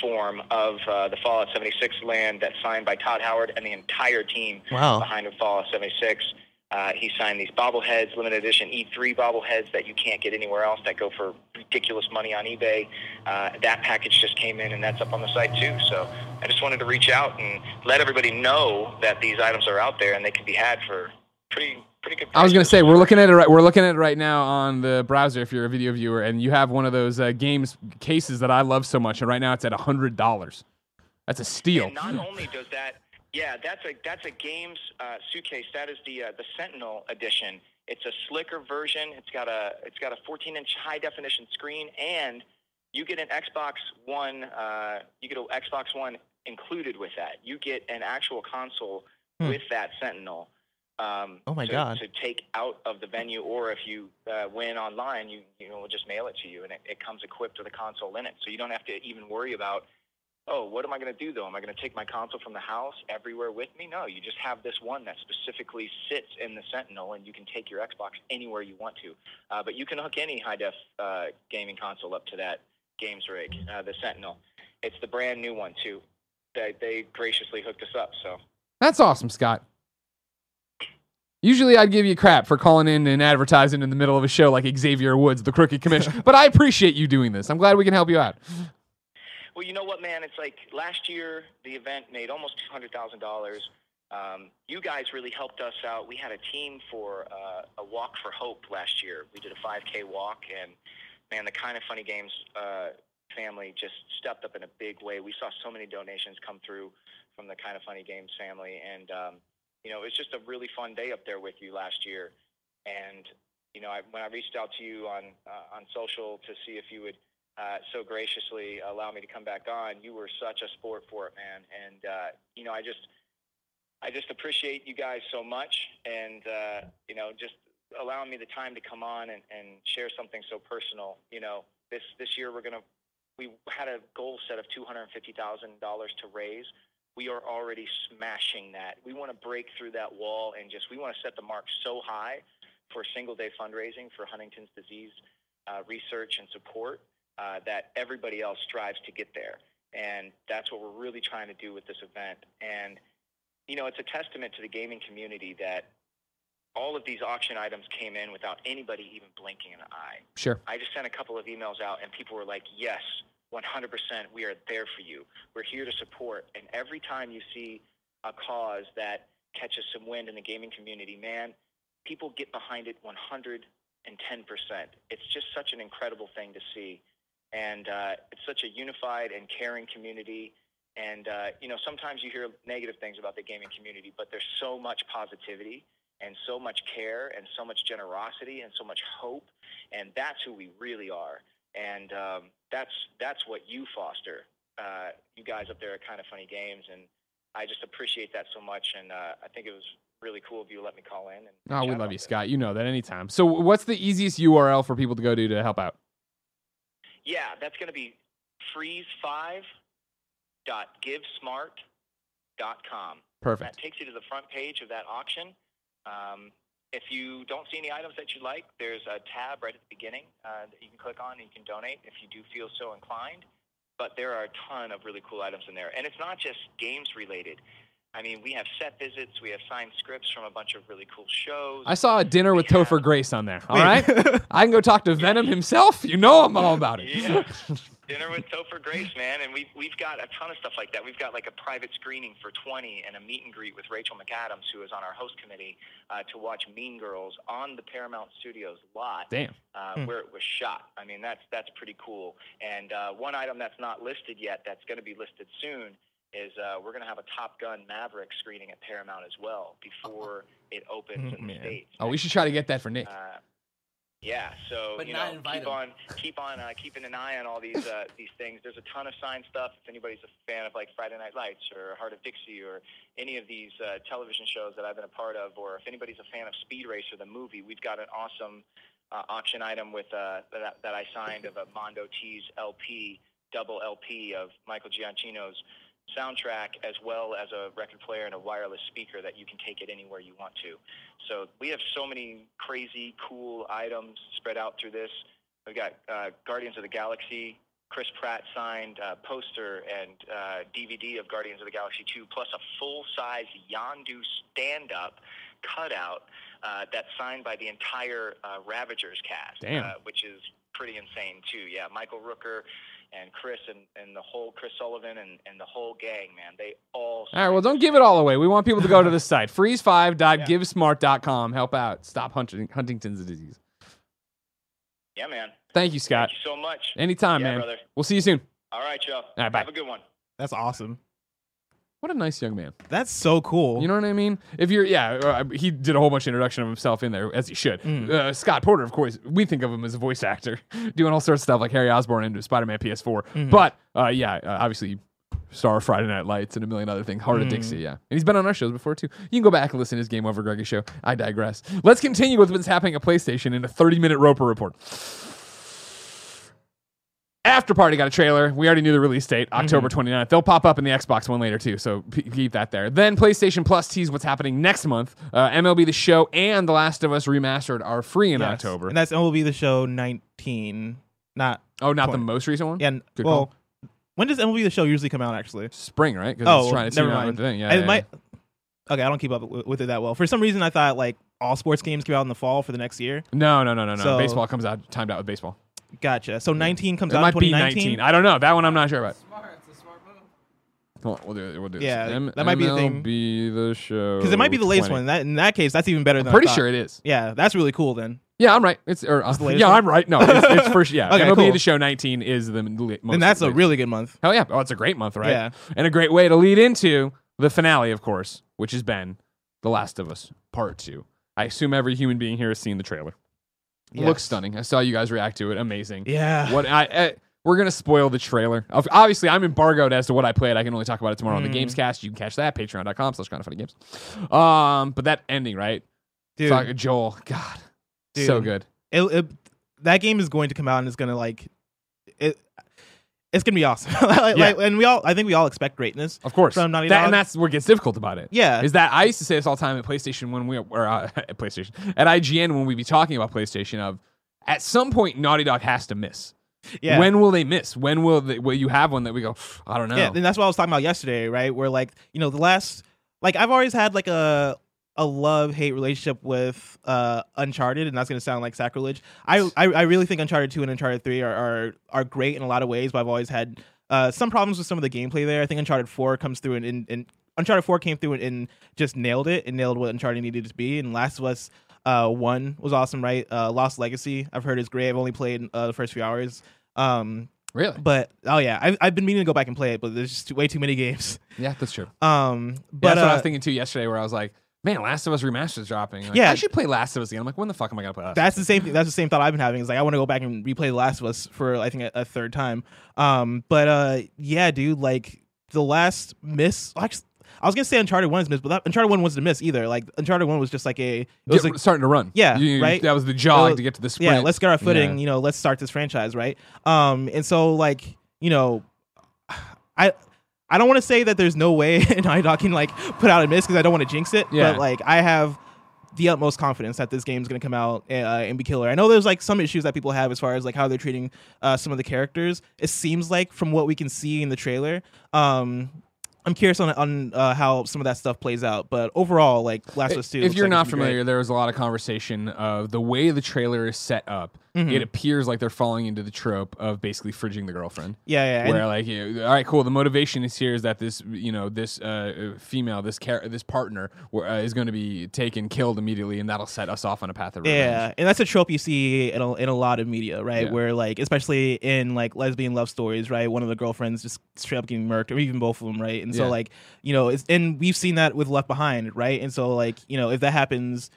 form of uh, the Fallout 76 land that's signed by Todd Howard and the entire team Wow. behind Fallout 76. Uh, he signed these bobbleheads, limited edition E3 bobbleheads that you can't get anywhere else that go for ridiculous money on eBay. Uh, that package just came in, and that's up on the site too. So I just wanted to reach out and let everybody know that these items are out there and they can be had for pretty pretty good. I was gonna say we're looking at it. Right, we're looking at it right now on the browser. If you're a video viewer and you have one of those uh, GAEMS cases that I love so much, and right now it's at hundred dollars. That's a steal. And not only does that, yeah, that's a that's a GAEMS uh, suitcase. That is the uh, the Sentinel edition. It's a slicker version. It's got a it's got a 14 inch high definition screen, and you get an Xbox One. Uh, you get an Xbox One included with that. You get an actual console Hmm. with that Sentinel. Um, Oh my to, God. To take out of the venue, or if you uh, win online, you you know we'll just mail it to you, and it, it comes equipped with a console in it, so you don't have to even worry about oh, what am I going to do though? Am I going to take my console from the house everywhere with me? No, you just have this one that specifically sits in the Sentinel, and you can take your Xbox anywhere you want to. Uh, but you can hook any high def uh, gaming console up to that GAEMS rig, uh, the Sentinel. It's the brand new one too. They they graciously hooked us up. So That's awesome, Scott. Usually I'd give you crap for calling in and advertising in the middle of a show like Xavier Woods, the Crooked Commission, (laughs) but I appreciate you doing this. I'm glad we can help you out. Well, you know what, man? It's like last year the event made almost two hundred thousand dollars. Um, you guys really helped us out. We had a team for uh, a walk for hope last year. We did a 5K walk, and man, the kind of funny games uh, family just stepped up in a big way. We saw so many donations come through from the kind of funny games family, and um, you know, it was just a really fun day up there with you last year. And you know, I, when I reached out to you on uh, on social to see if you would uh, so graciously allow me to come back on. You were such a sport for it, man. And uh, you know, I just, I just appreciate you guys so much, and uh, you know, just allowing me the time to come on and, and share something so personal. You know, this this year we're gonna, we had a goal set of two hundred and fifty thousand dollars to raise. We are already smashing that. We want to break through that wall and just we want to set the mark so high for single day fundraising for Huntington's disease uh, research and support uh, that everybody else strives to get there. And that's what we're really trying to do with this event. And, you know, it's a testament to the gaming community that all of these auction items came in without anybody even blinking an eye. Sure. I just sent a couple of emails out, and people were like, yes, 100%, we are there for you. We're here to support. And every time you see a cause that catches some wind in the gaming community, man, people get behind it 110%. It's just such an incredible thing to see. And uh, it's such a unified and caring community. And, uh, you know, sometimes you hear negative things about the gaming community, but there's so much positivity and so much care and so much generosity and so much hope. And that's who we really are. And um, that's, that's what you foster. Uh, you guys up there are kind of funny games. And I just appreciate that so much. And uh, I think it was really cool of you to let me call in. And Oh, we love you. Scott. You know that anytime. So, what's the easiest URL for people to go to to help out? Yeah, that's going to be freeze5.givesmart.com. Perfect. That takes you to the front page of that auction. Um, if you don't see any items that you like, there's a tab right at the beginning uh, that you can click on and you can donate if you do feel so inclined. But there are a ton of really cool items in there. And it's not just games related. I mean, we have set visits, we have signed scripts from a bunch of really cool shows. I saw a dinner with Yeah. Topher Grace on there. (laughs) All right. I can go talk to Venom himself. You know I'm all about it. Yeah. Dinner with Topher Grace, man, and we've we've got a ton of stuff like that. We've got like a private screening for 20 and a meet and greet with Rachel McAdams, who is on our host committee, uh, to watch Mean Girls on the Paramount Studios lot Damn. uh, Hmm. where it was shot. I mean, that's that's pretty cool. And uh, one item that's not listed yet, that's going to be listed soon, is uh, we're going to have a Top Gun Maverick screening at Paramount as well before it opens Mm, in the man. states. Oh, we should try to get that for Nick. Uh, Yeah, so But you not know, invite keep 'em. on keep on uh, keeping an eye on all these uh, (laughs) these things. There's a ton of signed stuff. If anybody's a fan of like Friday Night Lights or Hart of Dixie or any of these uh, television shows that I've been a part of, or if anybody's a fan of Speed Racer the movie, we've got an awesome uh, auction item with uh, that, that I signed of a Mondo Tees LP double LP of Michael Giacchino's soundtrack as well as a record player and a wireless speaker that you can take it anywhere you want to. So we have so many crazy, cool items spread out through this. We've got uh, Guardians of the Galaxy, Chris Pratt signed uh, poster and uh, DVD of Guardians of the Galaxy 2, plus a full-size Yondu stand-up cutout uh, that's signed by the entire uh, Ravagers cast, Uh, which is pretty insane too. Yeah, Michael Rooker and Chris and, and the whole Chris Sullivan and, and the whole gang, man, they all. All right, well, don't give it all away. We want people to go to the (laughs) site freeze5.givesmart.com. Help out. Stop Hunting- Huntington's disease. Yeah, man. Thank you, Scott. Thank you so much. Anytime, yeah, man. brother. We'll see you soon. All right, y'all. right, bye. Have a good one. That's awesome. What a nice young man. That's so cool. You know what I mean? If you're, yeah, uh, he did a whole bunch of introduction of himself in there, as he should. Mm. Uh, Scott Porter, of course, we think of him as a voice actor, (laughs) doing all sorts of stuff like Harry Osborn into Spider Man PS4. Mhm. But, uh, yeah, uh, obviously, star of Friday Night Lights and a million other things. Hart of Mm. Dixie, yeah. And he's been on our shows before, too. You can go back and listen to his Game Over Greggy show. I digress. Let's continue with what's happening at PlayStation in a 30 minute Roper report. After Party got a trailer. We already knew the release date, October 29th. They'll pop up in the Xbox one later too, so p- keep that there. Then PlayStation Plus tease what's happening next month. Uh, MLB The Show and The Last of Us Remastered are free in Yes. October. And that's MLB the show 19. Not oh, not the most recent one? yeah. Good well, call. when does MLB the show usually come out? Actually, Spring, right? Oh, it's trying to never mind. thing. Yeah, it yeah, might. Okay, I don't keep up with with it that well. For some reason, I thought like all sports games come out in the fall for the next year. No, no, no, no, no. So- baseball comes out timed out with baseball. Gotcha. So 19 comes It out might in be 19. I don't know. That one I'm not sure about. Smart. It's a smart move. Come on, we'll do it. We'll do this. Yeah, M- that might be the thing. MLB The Show. Because it might be the latest 20. one. That in that case, that's even better than Pretty thought. sure it is. Yeah, that's really cool then. Yeah, I'm right. It's or uh, the yeah, one? I'm right. No, it's, it's first. Yeah, (laughs) Okay, MLB cool. The Show 19 is the most. And that's a really good month. hell yeah. Oh, it's a great month, right? Yeah. and a great way to lead into the finale, of course, which has been The Last of Us Part Two. I assume every human being here has seen the trailer. Yes. Looks stunning. I saw you guys react to it. Amazing. Yeah. What I. I we're gonna spoil the trailer. Obviously, I'm embargoed as to what I played. I can only talk about it tomorrow on the Mm. Games Cast. You can catch that patreon.com slash kind of funny games. Um, but that ending, right? Dude, Talk- Joel, God, so good. it, it, that game is going to come out and it's going to like. It's gonna be awesome. (laughs) like, Yeah. like- and we all, I think we all expect greatness. Of course. From Naughty That- Dog. and that's what gets difficult about it. Yeah. Is that I used to say this all the time at PlayStation when we were uh, (laughs) at PlayStation at IGN when we'd be talking about PlayStation of at some point Naughty Dog has to miss. Yeah. When will they miss? When will they, will you have one that we go? I don't know. Yeah, and that's what I was talking about yesterday, right? Where like, you know, the last like I've always had like a a love hate relationship with uh Uncharted, and that's gonna sound like sacrilege. I I, I really think Uncharted two and Uncharted three are, are are great in a lot of ways, but I've always had uh some problems with some of the gameplay there. I think Uncharted four comes through and, and, and Uncharted four came through and, and just nailed it and nailed what Uncharted needed to be. And Last of Us uh one was awesome, right? Uh Lost Legacy I've heard is great. I've only played uh, the first few hours. Um really? but oh yeah, I've I've been meaning to go back and play it, but there's just way too many games. Yeah, that's true. Um, But but that's what I uh, was thinking too yesterday, where I was like, "Man, Last of Us Remastered is dropping. Like, Yeah. I should play Last of Us again." I'm like, "When the fuck am I gonna play Last?" that's the same. That's the same thought I've been having. Is like I want to go back and replay The Last of Us for I think a, a third time. Um, but uh, yeah, dude, like the last miss. Actually, I was gonna say Uncharted One is miss, but that, Uncharted One wasn't a miss either. Like Uncharted One was just like a. It was Get- like starting to run. Yeah, You- right? That was the jog to get to the sprint. yeah, let's get our footing. Yeah. You know, let's start this franchise, right? Um, and so like you know, I. I don't want to say that there's no way Naughty can like put out a miss because I don't want to jinx it. Yeah. But like I have the utmost confidence that this game is going to come out uh, and be killer. I know there's like some issues that people have as far as like how they're treating uh, some of the characters. It seems like from what we can see in the trailer, um, I'm curious on on uh, how some of that stuff plays out. But overall, like Last of Us Two. If you're like not familiar, there was a lot of conversation of the way the trailer is set up. Mhm. It appears like they're falling into the trope of basically fridging the girlfriend. yeah, yeah, and- where like you know, all right cool the motivation is here is that this you know this uh, female this char- this partner uh, is going to be taken killed immediately and that'll set us off on a path of revenge. Yeah, and that's a trope you see in a, in a lot of media, right? Yeah. Where like, especially in like lesbian love stories, right? One of the girlfriends just straight up getting murked, or even both of them, right? And so Yeah. like, you know, it's, and we've seen that with Left Behind, right? And so like, you know, if that happens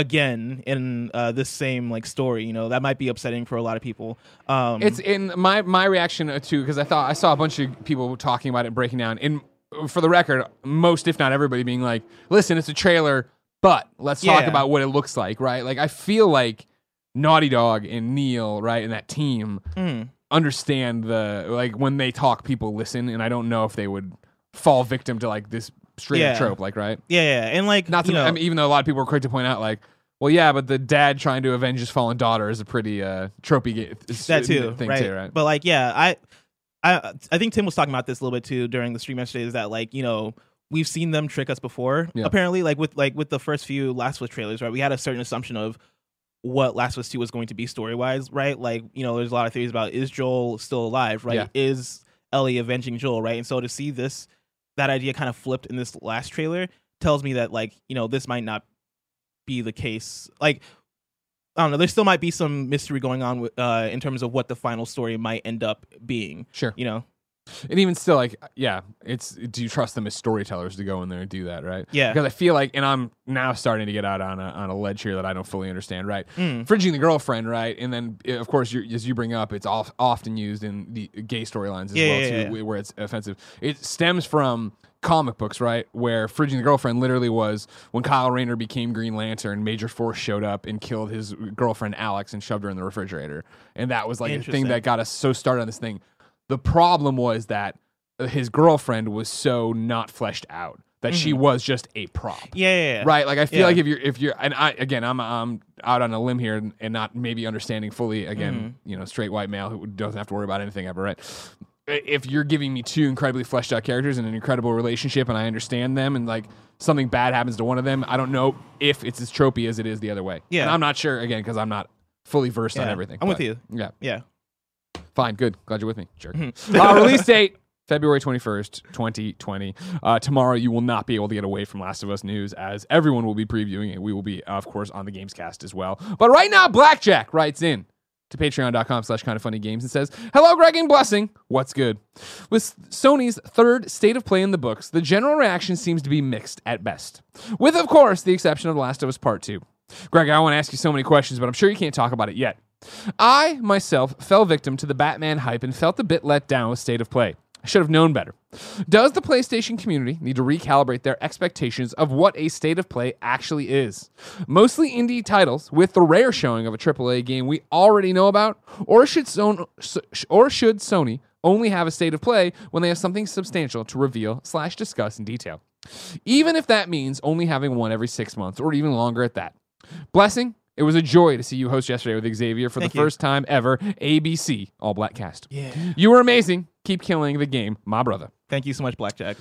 again in uh, this same like story. You know, that might be upsetting for a lot of people. Um, It's in my my reaction to because I thought I saw a bunch of people talking about it breaking down. And for the record, most if not everybody being like, "Listen, it's a trailer, but let's talk Yeah. about what it looks like." Right? Like I feel like Naughty Dog and Neil, right, and that team mm, understand the like when they talk, people listen, and I don't know if they would fall victim to like this straight up trope, like right. yeah, yeah, and like Not to, you know, I mean, even though a lot of people were quick to point out, like, well, yeah, but the dad trying to avenge his fallen daughter is a pretty uh, tropey ga- that too, thing right? too, right? But like, yeah, I, I, I think Tim was talking about this a little bit too during the stream yesterday. Is that like you know we've seen them trick us before. Yeah. Apparently, like with like with the first few Last of Us trailers, right? We had a certain assumption of what Last of Us Two was going to be story wise, right? Like you know, there's a lot of theories about is Joel still alive, right? Yeah. Is Ellie avenging Joel, right? And so to see this, that idea kind of flipped in this last trailer tells me that like you know this might not be the case. Like I don't know. There still might be some mystery going on with, uh, in terms of what the final story might end up being. Sure. You know. And even still, like, yeah, it's do you trust them as storytellers to go in there and do that, right? Yeah. Because I feel like, and I'm now starting to get out on a on a ledge here that I don't fully understand, right? Mm. Fridging the girlfriend, right? And then, eh, of course, as you bring up, it's off, often used in the gay storylines as Yeah, well, yeah, too, yeah. where it's offensive. It stems from comic books, right? Where Fridging the girlfriend literally was when Kyle Rayner became Green Lantern, Major Force showed up and killed his girlfriend Alex and shoved her in the refrigerator, and that was like a thing that got us so started on this thing. The problem was that his girlfriend was so not fleshed out that she was just a prop. Mm-hmm. Yeah, yeah, yeah. Right, like I feel Yeah. like if you're if you're and I again I'm I'm out on a limb here and, and not maybe understanding fully again Mm-hmm. you know straight white male who doesn't have to worry about anything ever right. If you're giving me two incredibly fleshed out characters and an incredible relationship and I understand them and like something bad happens to one of them, I don't know if it's as tropey as it is the other way. Yeah. and I'm not sure again because I'm not fully versed on everything. I'm with you. Yeah, Yeah. Fine, good. Glad you're with me, jerk. Mm-hmm. uh, (laughs) release date February 21st, 2020. Uh, tomorrow, you will not be able to get away from Last of Us news as everyone will be previewing it. We will be, of course, on the Gamescast as well. But right now, Blackjack writes in to patreon.com slash kind of funny games and says, Hello, Greg and Blessing. What's good? With Sony's third state of play in the books, the general reaction seems to be mixed at best. With, of course, the exception of The Last of Us Part 2. Greg, I want to ask you so many questions, but I'm sure you can't talk about it yet. I, myself, fell victim to the Batman hype and felt a bit let down with State of Play. I should have known better. Does the PlayStation community need to recalibrate their expectations of what a State of Play actually is? Mostly indie titles with the rare showing of a AAA game we already know about, or should Son- or should Sony only have a State of Play when they have something substantial to reveal slash discuss in detail? Even if that means only having one every six months or even longer at that. Blessing, it was a joy to see you host yesterday with Xavier for Thank the you. first time ever. ABC All Black Cast. Yeah. You were amazing. Keep killing the game, my brother. Thank you so much, Blackjack.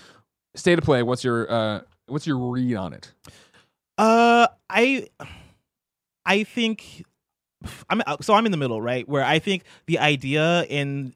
State of play. What's your uh, what's your read on it? Uh, I, I think, I'm so I'm in the middle, right? Where I think the idea and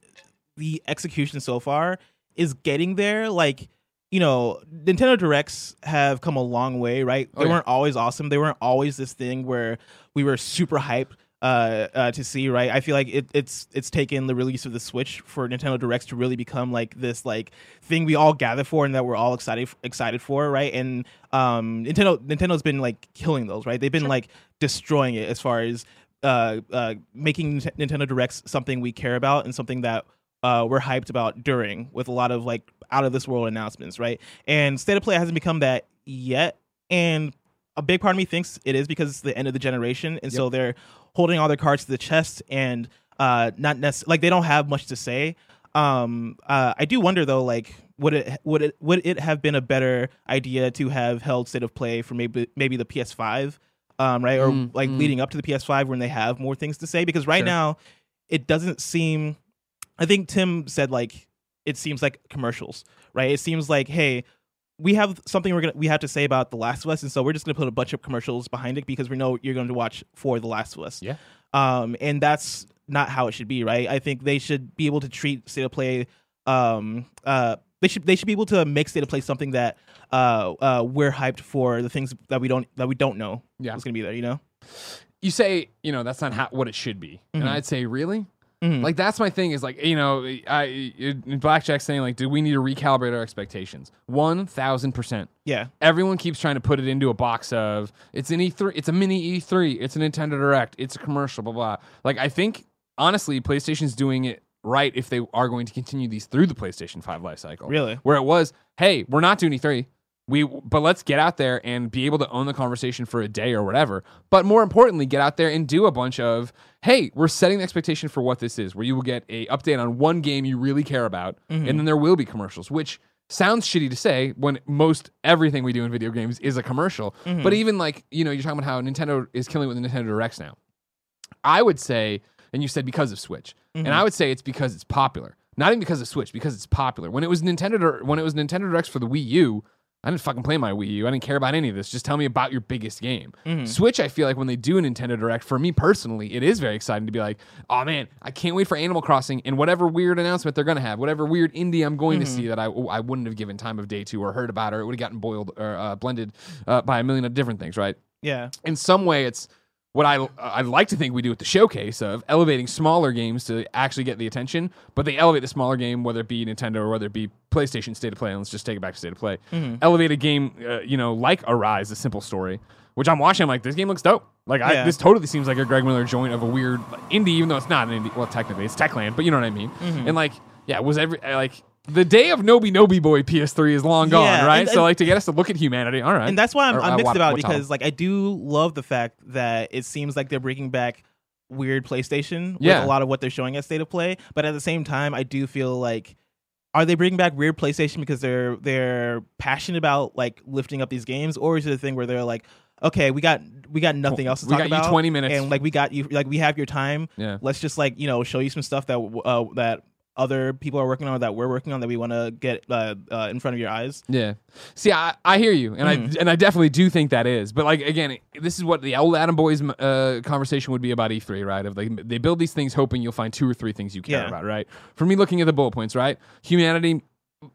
the execution so far is getting there. Like, you know, Nintendo Directs have come a long way, right? Oh, They yeah. weren't always awesome. They weren't always this thing where we were super hyped uh, uh, to see, right? I feel like it, it's it's taken the release of the Switch for Nintendo Directs to really become like this like thing we all gather for and that we're all excited excited for, right? And um, Nintendo Nintendo's been like killing those, right? They've been like destroying it as far as uh, uh, making Nintendo Directs something we care about and something that uh, we're hyped about during with a lot of like out of this world announcements, right? And State of Play hasn't become that yet, and a big part of me thinks it is because it's the end of the generation, and so they're holding all their cards to the chest and uh, not necessarily like they don't have much to say. Um, uh, I do wonder though, like would it would it would it have been a better idea to have held State of Play for maybe maybe the PS5, um, right, or Mm, like mm. leading up to the PS5 when they have more things to say? Because right Sure. now, it doesn't seem. I think Tim said like it seems like commercials, right? It seems like hey, we have something we're gonna we have to say about The Last of Us, and so we're just gonna put a bunch of commercials behind it because we know you're going to watch for The Last of Us. Yeah. Um, and that's not how it should be, right? I think they should be able to treat state of play. Um, uh, they should they should be able to make state of play something that uh, uh, we're hyped for the things that we don't that we don't know Yeah. is gonna be there. You know. You say you know that's not how, what it should be, and Mhm. I'd say really. Mhm. Like that's my thing. Is like you know, I it- Blackjack saying like, do we need to recalibrate our expectations? One thousand percent. Yeah. Everyone keeps trying to put it into a box of it's an E3, it's a mini E3, it's a Nintendo Direct, it's a commercial, blah blah. Like I think honestly, PlayStation's doing it right if they are going to continue these through the PlayStation Five life cycle. Really? Where it was, hey, we're not doing E3. We, but let's get out there and be able to own the conversation for a day or whatever. But more importantly, get out there and do a bunch of, hey, we're setting the expectation for what this is, where you will get a update on one game you really care about, and mm-hmm. then there will be commercials, which sounds shitty to say when most everything we do in video games is a commercial. Mm-hmm. But even like, you know, you're talking about how Nintendo is killing with the Nintendo Directs now. I would say, and you said because of Switch, and mm-hmm. I would say it's because it's popular. Not even because of Switch, because it's popular. When it was Nintendo, when it was Nintendo Directs for the Wii U, I didn't fucking play my Wii U. I didn't care about any of this. Just tell me about your biggest game. Switch, I feel like when they do a Nintendo Direct, for me personally, it is very exciting to be like, oh man, I can't wait for Animal Crossing and whatever weird announcement they're gonna have, whatever weird indie I'm going to see that I I wouldn't have given time of day to or heard about or it would have gotten boiled or uh, blended uh, by a million of different things, right? Yeah. in some way it's what I I'd like to think we do with the showcase of elevating smaller games to actually get the attention, but they elevate the smaller game, whether it be Nintendo or whether it be PlayStation State of Play. And let's just take it back to State of Play. Mm-hmm. Elevate a game, uh, you know, like Arise, a simple story, which I'm watching. I'm like, this game looks dope. Like, I, this totally seems like a Greg Miller joint of a weird indie, even though it's not an indie. Well, technically, it's Techland, but you know what I mean. Mm-hmm. And like, yeah, was every like. The day of Noby Noby Boy PS3 is long gone, Yeah, right? and- so like to get us to look at humanity, all right. and that's why I'm, Or, I'm uh, mixed Wat- about it because like I do love the fact that it seems like they're bringing back weird PlayStation Yeah. with a lot of what they're showing at State of Play, but at the same time, I do feel like are they bringing back weird PlayStation because they're they're passionate about like lifting up these games, or is it a thing where they're like, okay, we got we got nothing else to We talk got you about, 20 minutes. and like we got you like we have your time. yeah. Let's just like you know show you some stuff that uh, that other people are working on that we're working on that we want to get uh, uh, in front of your eyes. Yeah. See, I, I hear you, and Mm. I and I definitely do think that is. But like again, this is what the old Adam Boys uh, conversation would be about E3, right? Of like they build these things hoping you'll find two or three things you care Yeah. about, right? For me, looking at the bullet points, right? Humanity.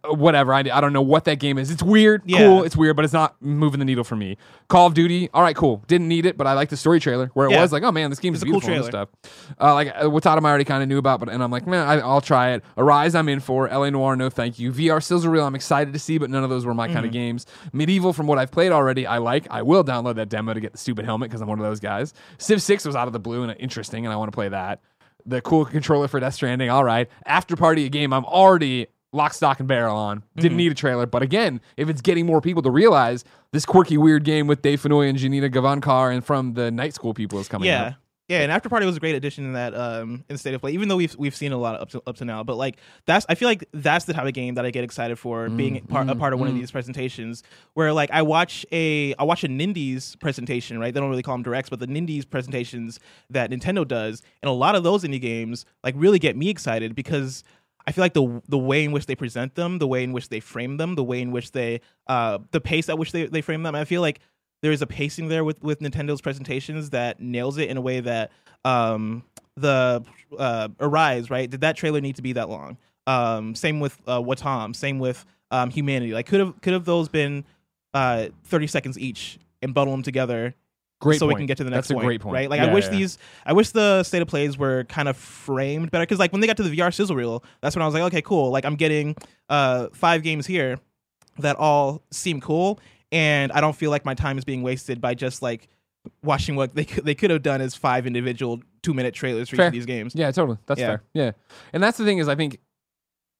Uh, Whatever, I, I don't know what that game is. It's weird, Yeah. cool, it's weird, but it's not moving the needle for me. Call of Duty, all right, cool. Didn't need it, but I like the story trailer where it Yeah. was like, oh man, this game is a cool beautiful and stuff. Uh, like uh, Wattam I already kind of knew about, but and I'm like, man, I, I'll try it. Arise, I'm in for. LA Noire, no thank you. VR Sizzle Reel, I'm excited to see, but none of those were my kind of games. MediEvil, from what I've played already, I like. I will download that demo to get the stupid helmet because I'm one of those guys. Civ 6 was out of the blue and interesting, and I want to play that. The cool controller for Death Stranding, all right. After Party, a game I'm already lock, stock, and barrel on. Didn't mm-hmm. need a trailer, but again, if it's getting more people to realize this quirky, weird game with Dave Fennoy and Janina Gavankar and from the Night School people is coming yeah. up. Yeah, and After Party was a great addition in that um in State of Play. Even though we've we've seen a lot of up to, up to now, but like that's I feel like that's the type of game that I get excited for being mm-hmm. part a part of one of mm-hmm. these presentations. Where like I watch a I watch a Nindies presentation, right? They don't really call them directs, but the Nindies presentations that Nintendo does, and a lot of those indie games like really get me excited because I feel like the the way in which they present them, the way in which they frame them, the way in which they uh the pace at which they, they frame them, I feel like there is a pacing there with with Nintendo's presentations that nails it in a way that um the uh Arise, right? Did that trailer need to be that long? Um same with uh Wattam, same with um Humanity. Like could have could have those been uh 30 seconds each and bundle them together Great so we can get to the next That's point. a great point. Right? Like Yeah, I wish yeah. these I wish the state of plays were kind of framed better cuz like when they got to the VR sizzle reel, that's when I was like, okay, cool. Like I'm getting uh five games here that all seem cool and I don't feel like my time is being wasted by just like watching what they could, they could have done as five individual 2-minute trailers for each of these games. Yeah, totally. That's Yeah. fair. Yeah, and that's the thing is, I think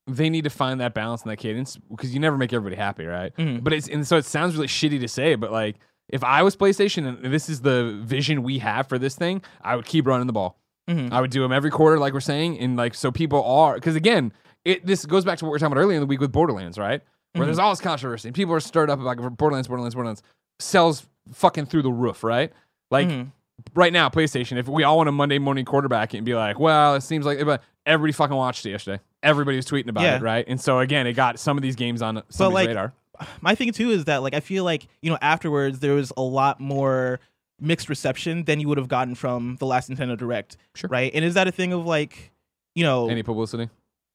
they need to find that balance and that cadence because you never make everybody happy, right? Mhm. But it's and so it sounds really shitty to say, but like if I was PlayStation and this is the vision we have for this thing, I would keep running the ball. Mhm. I would do them every quarter, like we're saying, and like so people are because again, it this goes back to what we are talking about earlier in the week with Borderlands, right? Where there's all this controversy and people are stirred up about Borderlands, Borderlands, Borderlands sells fucking through the roof, right? Like Mhm. right now, PlayStation, if we all want a Monday morning quarterback and be like, well, it seems like but everybody fucking watched it yesterday. Everybody was tweeting about Yeah. it, right? And so again, it got some of these games on somebody's like, radar. My thing too is that like I feel like you know afterwards there was a lot more mixed reception than you would have gotten from the last Nintendo Direct, Sure. right? And is that a thing of like you know Any publicity?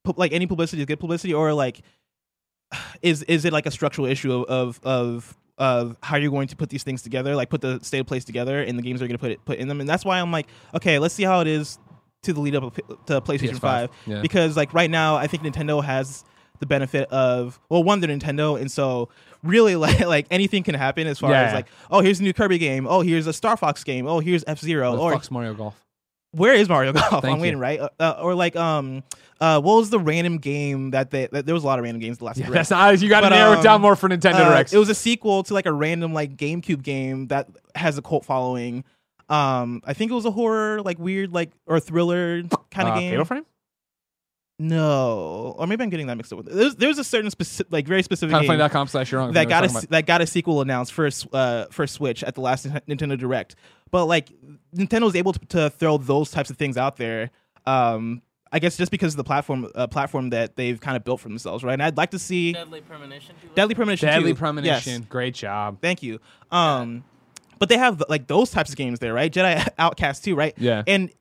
pu- like any publicity is good publicity, or like (sighs) is is it like a structural issue of of of, of how you're going to put these things together, like put the state of place together, and the games are going to put it put in them, and that's why I'm like, okay, let's see how it is to the lead up to PlayStation PS5, Five yeah. because like right now I think Nintendo has the benefit of well one they're Nintendo and so really (laughs) like like anything can happen as far Yeah. as like oh here's a new Kirby game oh here's a Star Fox game oh here's F Zero or fuck's Mario Golf? where is Mario (laughs) Golf? Thank I'm waiting, you. right? Uh, uh, or like, um, uh, what was the random game that they? That, there was a lot of random games the last. Yeah, that's (laughs) not. You got to narrow it down um, more for Nintendo Uh, Directs. it was a sequel to like a random like GameCube game that has a cult following. Um, I think it was a horror, like weird, like or thriller kind of uh, game. Fatal Frame. No, or maybe I'm getting that mixed up with. it. There's there's a certain specific, like very specific game Kindafunny.com slash you're wrong. that got a s- that got a sequel announced for uh for Switch at the last Nintendo Direct. But like Nintendo was able to, to throw those types of things out there. Um, I guess just because of the platform uh, platform that they've kind of built for themselves, right? And I'd like to see Deadly premonition. too, Deadly Premonition. Deadly 2. Premonition. Yes. Great job. Thank you. Um, but they have like those types of games there, right? Jedi (laughs) Outcast too, right? Yeah. And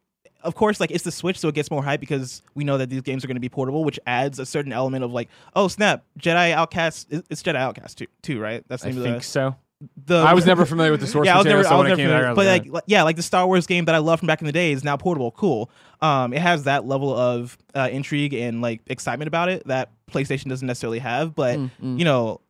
of course, like it's the Switch, so it gets more hype because we know that these games are going to be portable, which adds a certain element of like, oh snap, Jedi Outcast. it- It's Jedi Outcast too, too right? That's the I name think of so. the. the I was never familiar with the source yeah, I was material, never, so I was when it never came out, familiar. I was but like, like, like, yeah, like the Star Wars game that I loved from back in the day is now portable. Cool. Um, it has that level of uh, intrigue and like excitement about it that PlayStation doesn't necessarily have. But Mm, mm. you know,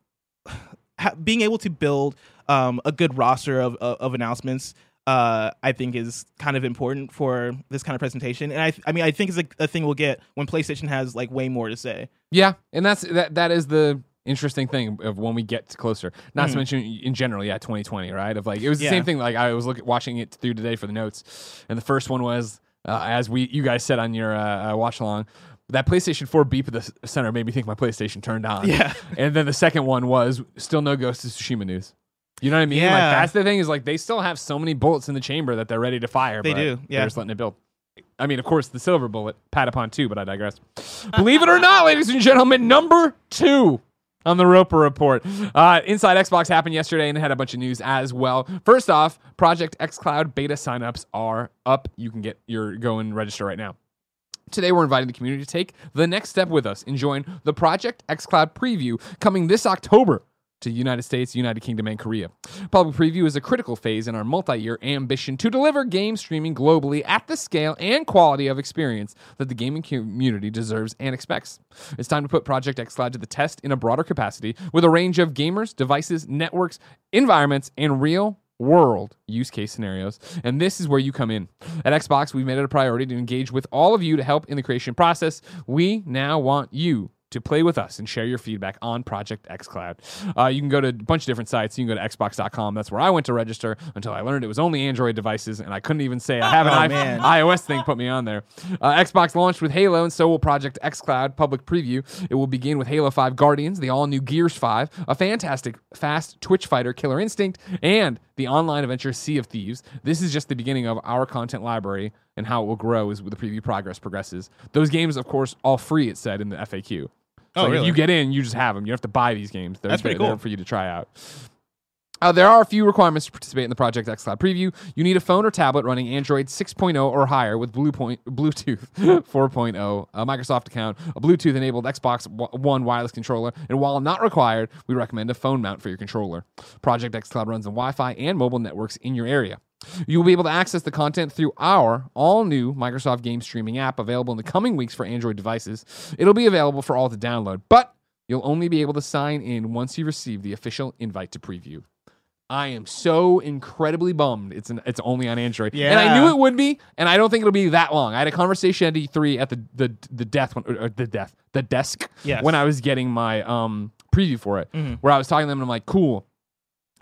(sighs) ha- being able to build um, a good roster of of, of announcements. Uh, I think is kind of important for this kind of presentation, and I, I mean, I think it's a, a thing we'll get when PlayStation has like way more to say. Yeah, and that's that. That is the interesting thing of when we get closer. Not to Mhm. mention in general, yeah, 2020, right? Of like it was the Yeah. same thing. Like I was looking watching it through today for the notes, and the first one was uh, as we you guys said on your uh, uh, watch along. That PlayStation 4 beep at the center made me think my PlayStation turned on. Yeah. And then the second one was still no Ghost of Tsushima news. You know what I mean? Like Yeah. that's the thing is like they still have so many bullets in the chamber that they're ready to fire. They but do, yeah. They're just letting it build. I mean, of course, the silver bullet, pat upon two, but I digress. Believe it or not, (laughs) ladies and gentlemen, number two on the Roper Report. Uh, Inside Xbox happened yesterday and it had a bunch of news as well. First off, Project xCloud beta signups are up. You can get your go and register right now. Today, we're inviting the community to take the next step with us and join the Project xCloud preview coming this October to United States, United Kingdom, and Korea. Public preview is a critical phase in our multi year ambition to deliver game streaming globally at the scale and quality of experience that the gaming community deserves and expects. It's time to put Project xCloud to the test in a broader capacity with a range of gamers, devices, networks, environments, and real world use case scenarios. And this is where you come in. At Xbox, we've made it a priority to engage with all of you to help in the creation process. We now want you to play with us and share your feedback on Project xCloud. Uh, you can go to a bunch of different sites. You can go to xbox.com. That's where I went to register until I learned it was only Android devices, and I couldn't even say I have an Oh, (laughs) iOS thing put me on there. Uh, Xbox launched with Halo, and so will Project xCloud public preview. It will begin with Halo 5 Guardians, the all new Gears 5, a fantastic fast Twitch fighter Killer Instinct, and the online adventure Sea of Thieves. This is just the beginning of our content library and how it will grow as the preview progress progresses. Those games, of course, all free, it said in the FAQ. So Oh, like, if really? you get in, you just have them. You don't have to buy these games. They're, That's pretty cool. for you to try out. Uh, there are a few requirements to participate in the Project xCloud preview. You need a phone or tablet running Android 6.0 or higher with Blue Point, (laughs) Bluetooth (laughs) 4.0, a Microsoft account, a Bluetooth enabled Xbox One wireless controller, and while not required, we recommend a phone mount for your controller. Project xCloud runs on Wi Fi and mobile networks in your area. You will be able to access the content through our all new Microsoft Game Streaming app available in the coming weeks for Android devices. It'll be available for all to download, but you'll only be able to sign in once you receive the official invite to preview. I am so incredibly bummed. It's an, it's only on Android, Yeah. and I knew it would be, and I don't think it'll be that long. I had a conversation at E3 at the the the death one, or the death the desk Yes. when I was getting my um preview for it, Mhm. where I was talking to them, and I'm like, cool.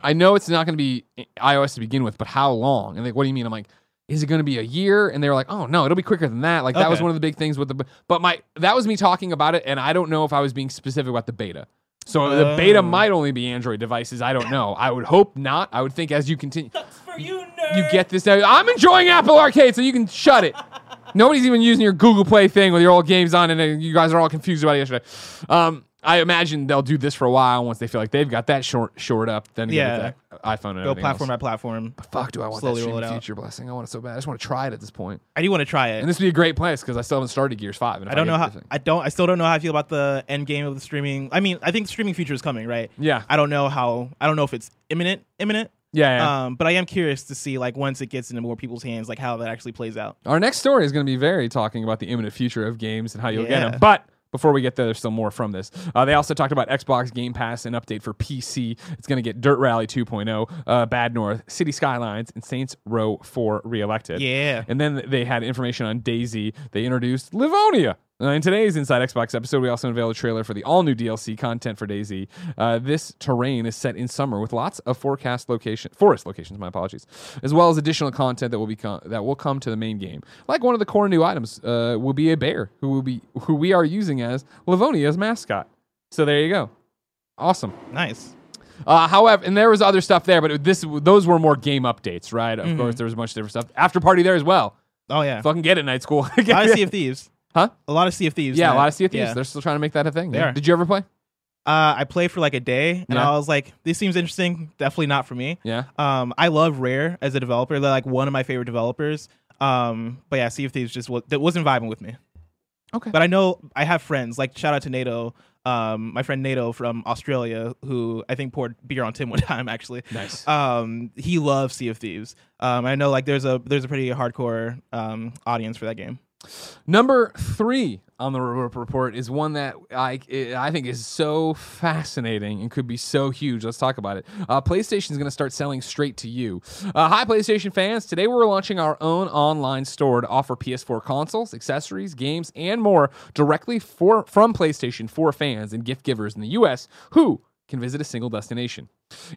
I know it's not going to be iOS to begin with, but how long? And like, what do you mean? I'm like, is it going to be a year? And they were like, oh no, it'll be quicker than that. Like that was Okay. one of the big things with the. But my that was me talking about it, and I don't know if I was being specific about the beta. So the beta Oh. might only be Android devices. I don't know. I would hope not. I would think as you continue, That's for you, nerd. you get this. I'm enjoying Apple Arcade, so you can shut it. Nobody's even using your Google Play thing with your old games on, and uh, you guys are all confused about it yesterday. Um, I imagine they'll do this for a while once they feel like they've got that short shored up. Then Yeah. the iPhone and Go platform else. by platform. But Fuck, do I want slowly that roll it streaming out. future blessing? I want it so bad. I just want to try it at this point. I do want to try it. And this would be a great place because I still haven't started Gears Five. And I don't get know how. I don't. I still don't know how I feel about the end game of the streaming. I mean, I think the streaming feature is coming, right? Yeah. I don't know how. I don't know if it's imminent. Imminent. Yeah, yeah. Um, but I am curious to see like once it gets into more people's hands, like how that actually plays out. Our next story is going to be very talking about the imminent future of games and how you'll get them. But before we get there, there's still more from this. Uh, they also talked about Xbox Game Pass and update for PC. It's going to get Dirt Rally 2.0, uh, Bad North, City Skylines, and Saints Row 4 reelected. Yeah. And then they had information on DayZ. They introduced Livonia. Uh, in today's Inside Xbox episode, we also unveil a trailer for the all new DLC content for DayZ. Uh, this terrain is set in summer with lots of forecast location, forest locations. My apologies, as well as additional content that will become that will come to the main game. Like one of the core new items uh, will be a bear who will be who we are using as Livonia's mascot. So there you go. Awesome. Nice. Uh, however, and there was other stuff there, but this those were more game updates, right? Of course, there was a bunch of different stuff. After party there as well. Oh yeah. Fucking get it, night school. (laughs) of Sea of Thieves. Huh? A lot of Sea of Thieves. Yeah, a lot of Sea of Thieves. Yeah. They're still trying to make that a thing. They are. Did you ever play? Uh, I played for like a day, and Yeah. I was like, "This seems interesting. Definitely not for me." Yeah. Um, I love Rare as a developer. They're like one of my favorite developers. Um, but yeah, Sea of Thieves just was, that wasn't vibing with me. Okay. But I know I have friends. Like shout out to NATO. Um, my friend NATO from Australia, who I think poured beer on Tim one (laughs) time actually. Nice. Um, he loves Sea of Thieves. Um, I know like there's a there's a pretty hardcore um audience for that game. Number three on the report is one that I I think is so fascinating and could be so huge. Let's talk about it. Uh, PlayStation is going to start selling straight to you. Uh, hi, PlayStation fans! Today we're launching our own online store to offer PS4 consoles, accessories, games, and more directly for from PlayStation for fans and gift givers in the U.S. who can visit a single destination.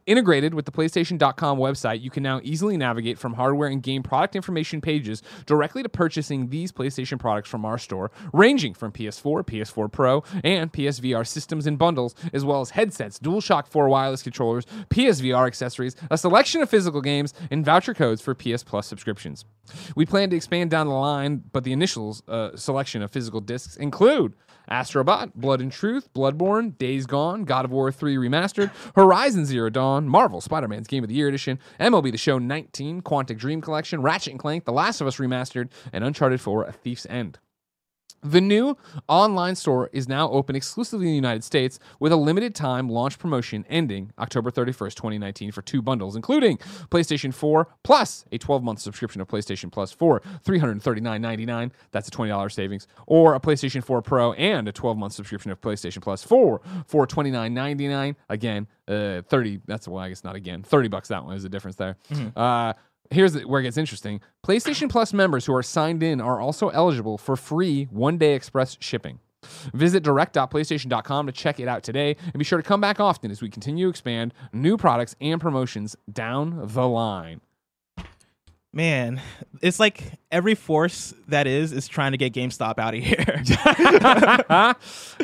Integrated with the PlayStation.com website, you can now easily navigate from hardware and game product information pages directly to purchasing these PlayStation products from our store, ranging from PS4, PS4 Pro, and PSVR systems and bundles, as well as headsets, DualShock 4 wireless controllers, PSVR accessories, a selection of physical games, and voucher codes for PS Plus subscriptions. We plan to expand down the line, but the initial uh, selection of physical discs include Astrobot, Blood and Truth, Bloodborne, Days Gone, God of War 3 Remastered, Horizon Zero Dawn, Marvel Spider Man's Game of the Year Edition, MLB The Show 19, Quantic Dream Collection, Ratchet and Clank, The Last of Us Remastered, and Uncharted 4 A Thief's End. The new online store is now open exclusively in the United States with a limited time launch promotion ending October 31st, 2019 for two bundles, including PlayStation 4 plus a 12 month subscription of PlayStation Plus for $339.99. That's a $20 savings. Or a PlayStation 4 Pro and a 12 month subscription of PlayStation Plus for $429.99. Again, uh, 30, that's well, I guess not again. 30 bucks that one is the difference there. Uh, Here's where it gets interesting. PlayStation Plus members who are signed in are also eligible for free one day express shipping. Visit direct.playstation.com to check it out today and be sure to come back often as we continue to expand new products and promotions down the line. Man, it's like every force that is is trying to get GameStop out of here.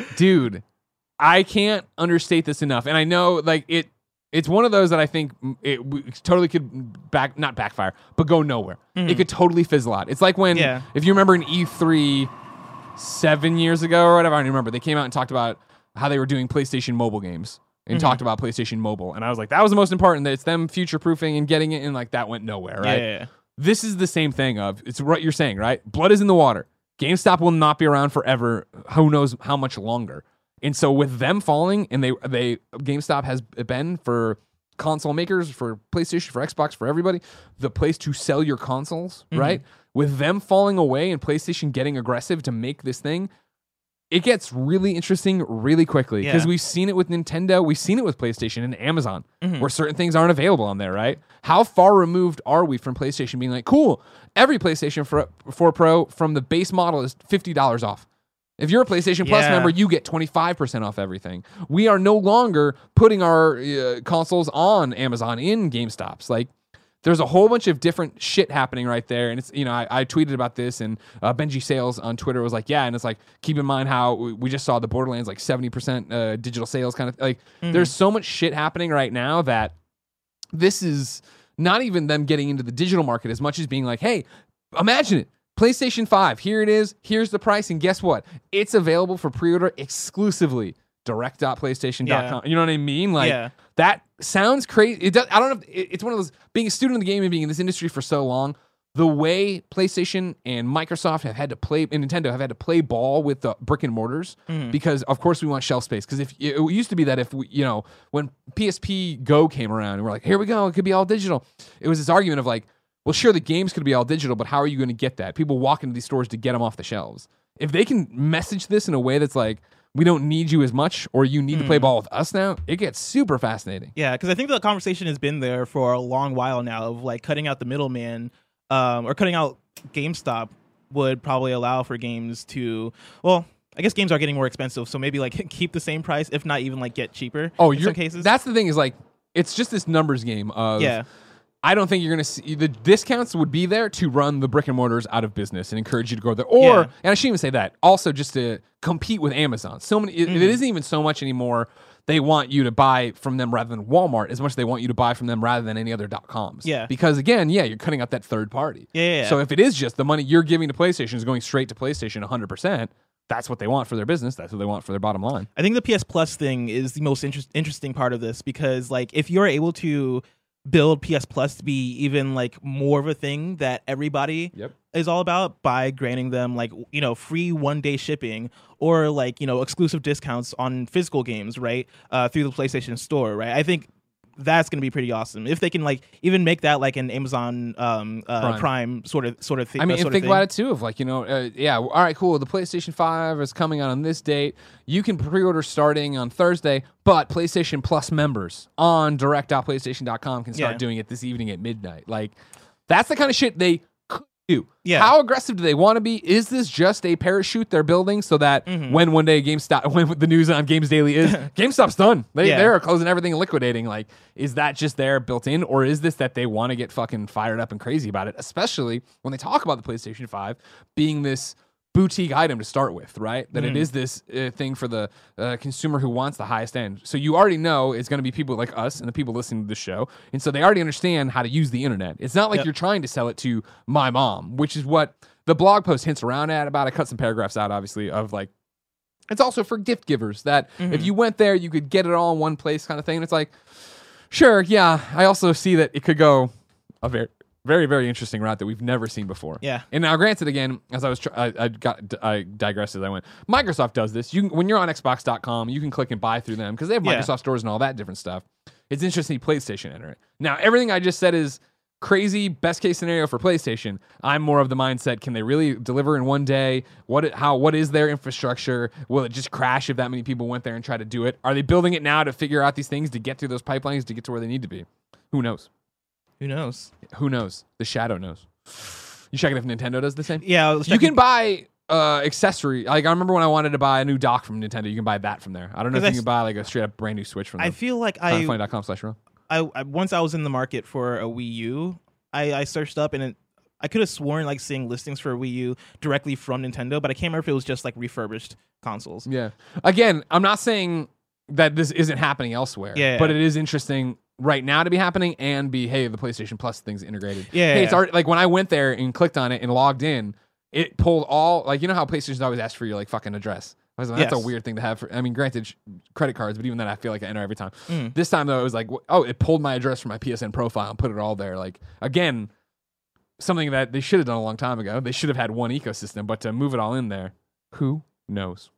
(laughs) (laughs) Dude, I can't understate this enough. And I know like it it's one of those that I think it totally could back not backfire, but go nowhere. It mm-hmm. could totally fizzle out. It's like when Yeah. if you remember in E3 7 years ago or whatever, I don't remember. They came out and talked about how they were doing PlayStation mobile games and mm-hmm. talked about PlayStation mobile and I was like that was the most important that it's them future proofing and getting it and like that went nowhere, right? Yeah, yeah. This is the same thing of it's what you're saying, right? Blood is in the water. GameStop will not be around forever. Who knows how much longer? And so with them falling, and they they GameStop has been for console makers, for PlayStation, for Xbox, for everybody, the place to sell your consoles, mm-hmm. right? With them falling away and PlayStation getting aggressive to make this thing, it gets really interesting really quickly because Yeah. we've seen it with Nintendo, we've seen it with PlayStation and Amazon, mm-hmm. where certain things aren't available on there, right? How far removed are we from PlayStation being like, cool, every PlayStation 4, 4 Pro from the base model is $50 off. If you're a PlayStation Plus Yeah. member, you get 25% off everything. We are no longer putting our uh, consoles on Amazon in GameStops. Like, there's a whole bunch of different shit happening right there. And it's, you know, I, I tweeted about this and uh, Benji Sales on Twitter was like, yeah. And it's like, keep in mind how we just saw the Borderlands like 70% uh, digital sales kind of like, there's so much shit happening right now that this is not even them getting into the digital market as much as being like, hey, imagine it. PlayStation 5, here it is. Here's the price. And guess what? It's available for pre order exclusively. Direct.playstation.com. Yeah. You know what I mean? Like, Yeah. that sounds crazy. It does, I don't know. If, it- it's one of those being a student of the game and being in this industry for so long. the way PlayStation and Microsoft have had to play and Nintendo have had to play ball with the brick and mortars mm-hmm. because of course we want shelf space because if it used to be that if we, you know when PSP Go came around and we're like here we go it could be all digital it was this argument of like well sure the games could be all digital but how are you going to get that people walk into these stores to get them off the shelves if they can message this in a way that's like we don't need you as much or you need to play ball with us now it gets super fascinating Yeah, because I think the conversation has been there for a long while now of like cutting out the middleman, um, or cutting out GameStop would probably allow for games to well. I guess games are getting more expensive, so maybe like (laughs) keep the same price, if not even like get cheaper. Oh, in you're, some cases. That's the thing is like it's just this numbers game of yeah, I don't think you're going to see the discounts would be there to run the brick and mortars out of business and encourage you to go there. Or, Yeah. and I shouldn't even say that, also just to compete with Amazon. So many, Mm-hmm. it isn't even so much anymore. They want you to buy from them rather than Walmart as much as they want you to buy from them rather than any other dot coms. Yeah. Because again, yeah, you're cutting out that third party. Yeah, yeah, yeah. So if it is just the money you're giving to PlayStation is going straight to PlayStation 100%, that's what they want for their business. That's what they want for their bottom line. I think the PS Plus thing is the most interest- interesting part of this because like if you're able to build PS Plus to be even like more of a thing that everybody Yep. is all about by granting them like you know free one day shipping or like you know exclusive discounts on physical games right uh, through the PlayStation Store right I think that's gonna be pretty awesome if they can like even make that like an Amazon um, uh, Prime. Prime. sort of sort of thing. I mean, and think about it too. Of like, you know, uh, yeah, all right, cool. The PlayStation Five is coming out on this date. You can pre-order starting on Thursday, but PlayStation Plus members on direct.playstation.com can start Yeah. doing it this evening at midnight. Like, that's the kind of shit they do. Yeah. How aggressive do they want to be? Is this just a parachute they're building so that Mm-hmm. when one day GameStop, (laughs) when the news on Games Daily is (laughs) GameStop's done, they Yeah. they're closing everything and liquidating. Like, is that just there built in, or is this that they want to get fucking fired up and crazy about it? Especially when they talk about the PlayStation Five being this boutique item to start with, right? That it is this uh, thing for the uh, consumer who wants the highest end. So you already know it's going to be people like us and the people listening to the show, and so they already understand how to use the internet. It's not like Yep. you're trying to sell it to my mom, which is what the blog post hints around at. About I cut some paragraphs out, obviously, of like it's also for gift givers that if you went there, you could get it all in one place, kind of thing. And it's like, sure, yeah. I also see that it could go a very, very, very interesting route that we've never seen before. Yeah. And now, granted, again, as I was, tr- I, I got, I digressed as I went. Microsoft does this. You can, when you're on Xbox.com, you can click and buy through them because they have Yeah. Microsoft stores and all that different stuff. It's interesting. PlayStation enter it now. Everything I just said is crazy best case scenario for PlayStation. I'm more of the mindset: Can they really deliver in one day? What? it- How? What is their infrastructure? Will it just crash if that many people went there and tried to do it? Are they building it now to figure out these things to get through those pipelines to get to where they need to be? Who knows? Who knows? Who knows? The shadow knows. You checking if Nintendo does the same? Yeah, You can buy uh accessory. Like I remember when I wanted to buy a new dock from Nintendo, you can buy that from there. I don't know if 'Cause you I can buy like a straight up brand new Switch from I feel like I Funny.com slash row. I, I once I was in the market for a Wii U, I, I searched up and it, I could have sworn like seeing listings for a Wii U directly from Nintendo, but I can't remember if it was just like refurbished consoles. Yeah. Again, I'm not saying that this isn't happening elsewhere. Yeah, But yeah. it is interesting right now to be happening and be hey the PlayStation Plus thing's integrated. Yeah, Hey, it's already like when I went there and clicked on it and logged in, it pulled all like you know how PlayStation's always asked for your like fucking address. I was like, that's a weird thing to have. For, I mean, granted, sh- credit cards, but even then, I feel like I enter every time. Mm. This time though, it was like, oh, it pulled my address from my PSN profile and put it all there. Like again, something that they should have done a long time ago. They should have had one ecosystem, but to move it all in there, who knows?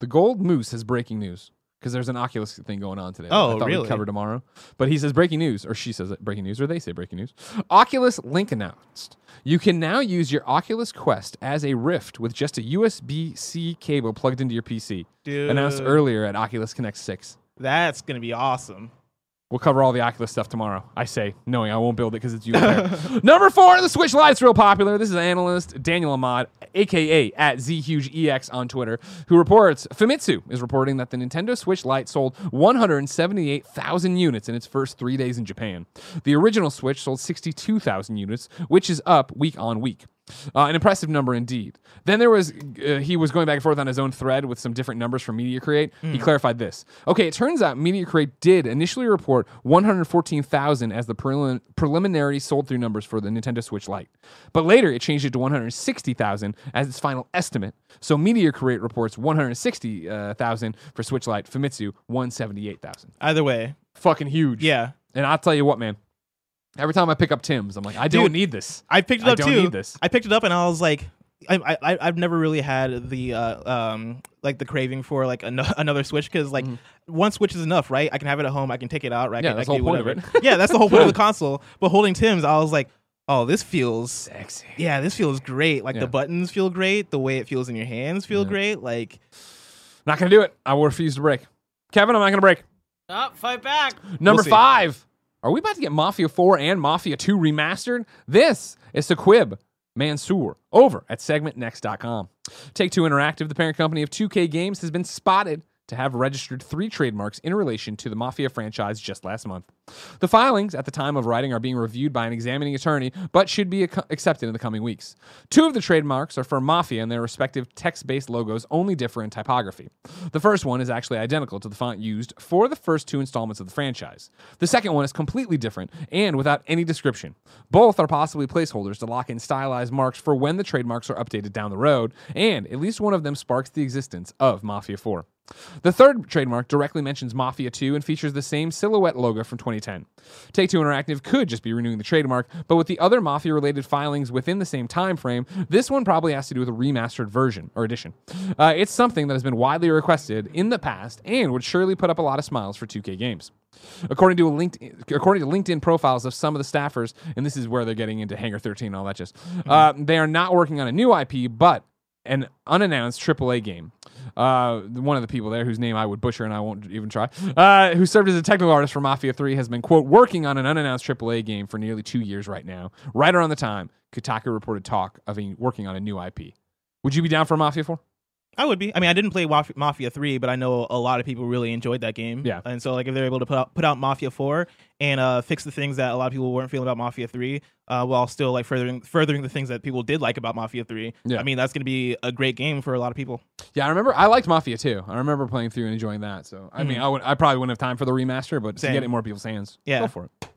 The Gold Moose has breaking news because there's an Oculus thing going on today. Oh, I thought really? We'd cover tomorrow, but he says breaking news, or she says it, breaking news, or they say breaking news. Oculus Link announced you can now use your Oculus Quest as a Rift with just a USB C cable plugged into your PC. Dude, Announced earlier at Oculus Connect Six. That's gonna be awesome. We'll cover all the Oculus stuff tomorrow. I say, knowing I won't build it because it's you. (laughs) Number four, the Switch Lite's real popular. This is analyst Daniel Ahmad, aka at ZHugeEX on Twitter, who reports Famitsu is reporting that the Nintendo Switch Lite sold 178,000 units in its first three days in Japan. The original Switch sold 62,000 units, which is up week on week. Uh, an impressive number indeed. Then there was uh, he was going back and forth on his own thread with some different numbers from Media Create. He clarified this. Okay, it turns out Media Create did initially report 114,000 as the prelim- preliminary sold through numbers for the Nintendo Switch Lite, but later it changed it to 160,000 as its final estimate. So Media Create reports 160,000 for Switch Lite. Famitsu 178,000. Either way, Fucking huge. yeah. And I'll tell you what, man. Every time I pick up Tim's, I'm like, I don't need this. I picked it up. I up don't too. need this. I picked it up and I was like, I, I I've never really had the uh, um like the craving for like an- (laughs) another Switch because like one Switch is enough, right? I can have it at home. I can take it out. Right? Mm-hmm. Yeah, I that's can the whole do point of whatever. (laughs) yeah, that's the whole point of the (laughs) console. But holding Tim's, I was like, oh, this feels. Sexy. Yeah, this feels great. Like Yeah. the buttons feel great. The way it feels in your hands feel Yeah. great. Like Not gonna do it. I will refuse to break. Kevin, I'm not gonna break. Oh, fight back. Number see. five. Are we about to get Mafia 4 and Mafia 2 remastered? This is Saqib Mansoor over at segmentnext.com. Take Two Interactive, the parent company of 2K Games, has been spotted to have registered three trademarks in relation to the Mafia franchise just last month. The filings at the time of writing are being reviewed by an examining attorney, but should be ac- accepted in the coming weeks. Two of the trademarks are for Mafia, and their respective text based logos only differ in typography. The first one is actually identical to the font used for the first two installments of the franchise. The second one is completely different and without any description. Both are possibly placeholders to lock in stylized marks for when the trademarks are updated down the road, and at least one of them sparks the existence of Mafia 4. The third trademark directly mentions Mafia 2 and features the same silhouette logo from 2010. Take Two Interactive could just be renewing the trademark, but with the other Mafia related filings within the same time frame, this one probably has to do with a remastered version or edition. Uh, it's something that has been widely requested in the past and would surely put up a lot of smiles for 2K games. According to LinkedIn, according to LinkedIn profiles of some of the staffers, and this is where they're getting into Hangar 13 and all that just, uh, they are not working on a new IP, but an unannounced AAA game. Uh, one of the people there, whose name I would butcher and I won't even try, uh, who served as a technical artist for Mafia 3, has been, quote, working on an unannounced AAA game for nearly two years right now. Right around the time Kotaku reported talk of working on a new IP. Would you be down for Mafia 4? I would be. I mean, I didn't play Maf- Mafia Three, but I know a lot of people really enjoyed that game. Yeah. and so like if they're able to put out put out Mafia Four and uh, fix the things that a lot of people weren't feeling about Mafia Three, uh, while still like furthering furthering the things that people did like about Mafia Three. Yeah. I mean, that's going to be a great game for a lot of people. Yeah, I remember. I liked Mafia 2. I remember playing through and enjoying that. So, I mean, I would. I probably wouldn't have time for the remaster, but to get it in more people's hands, Yeah. go for it.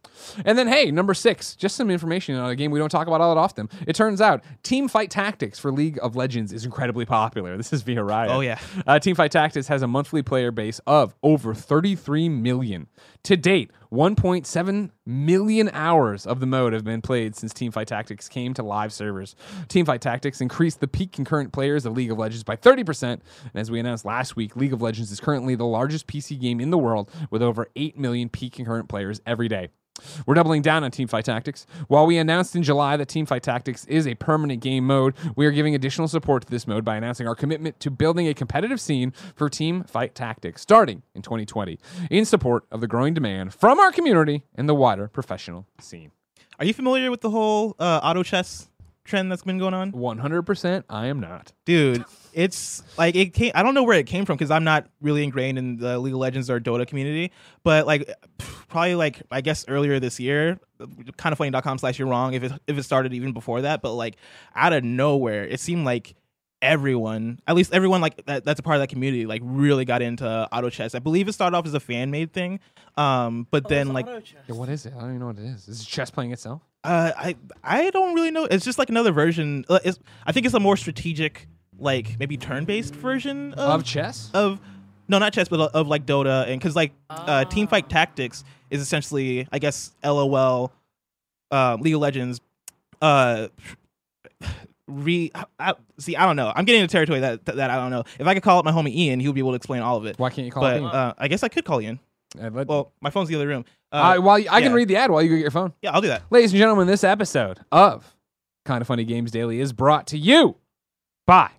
And then, hey, number six, just some information on a game we don't talk about all that often. It turns out Team Fight Tactics for League of Legends is incredibly popular. This is via Riot. Oh, yeah. Uh, Team Fight Tactics has a monthly player base of over 33 million. To date, 1.7 million hours of the mode have been played since Team Fight Tactics came to live servers. Team Fight Tactics increased the peak concurrent players of League of Legends by 30%. And as we announced last week, League of Legends is currently the largest PC game in the world with over 8 million peak concurrent players every day. We're doubling down on Teamfight Tactics. While we announced in July that Teamfight Tactics is a permanent game mode, we are giving additional support to this mode by announcing our commitment to building a competitive scene for Teamfight Tactics starting in 2020 in support of the growing demand from our community and the wider professional scene. Are you familiar with the whole uh, auto chess trend that's been going on? 100% I am not. dude it's like it came i don't know where it came from because i'm not really ingrained in the league of legends or dota community but like probably like i guess earlier this year kind of funny.com slash you're wrong if it if it started even before that but like out of nowhere it seemed like everyone at least everyone like that, that's a part of that community like really got into auto chess i believe it started off as a fan made thing um but then like Yeah, what is it? I don't even know what it is. Is it chess playing itself? uh, I I don't really know. It's just like another version. uh, It's, I think it's a more strategic, like maybe turn-based version of Of chess? of no, not chess, but of, of like Dota, and because like uh, Team Fight Tactics is essentially, I guess, LOL, uh, League of Legends. Uh, (sighs) re I, see, I don't know. I'm getting into territory that that I don't know. If I could call up my homie Ian, he would be able to explain all of it. Why can't you call But uh, I guess I could call Ian. Uh, let- Well, my phone's in the other room. Uh, I, while you- I can read the ad while you get your phone. yeah, I'll do that. Ladies and gentlemen, this episode of Kind of Funny Games Daily is brought to you by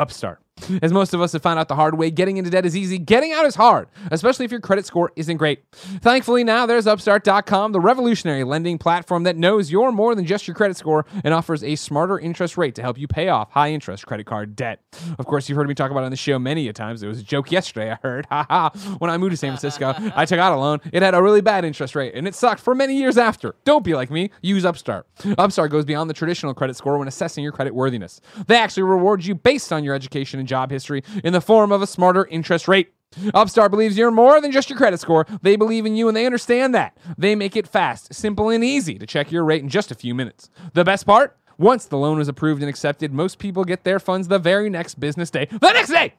Upstart. As most of us have found out the hard way, getting into debt is easy, getting out is hard, especially if your credit score isn't great. Thankfully, now there's Upstart.com, the revolutionary lending platform that knows you're more than just your credit score and offers a smarter interest rate to help you pay off high interest credit card debt. Of course, you've heard me talk about on the show many a times. It was a joke yesterday I heard. (laughs) Ha ha. When I moved to San Francisco, I took out a loan. It had a really bad interest rate, and it sucked for many years after. Don't be like me. Use Upstart. Upstart goes beyond the traditional credit score when assessing your credit worthiness. They actually reward you based on your education and job history in the form of a smarter interest rate. Upstart believes you're more than just your credit score. They believe in you and they understand that. They make it fast, simple, and easy to check your rate in just a few minutes. The best part? Once the loan is approved and accepted, most people get their funds the very next business day. The next day!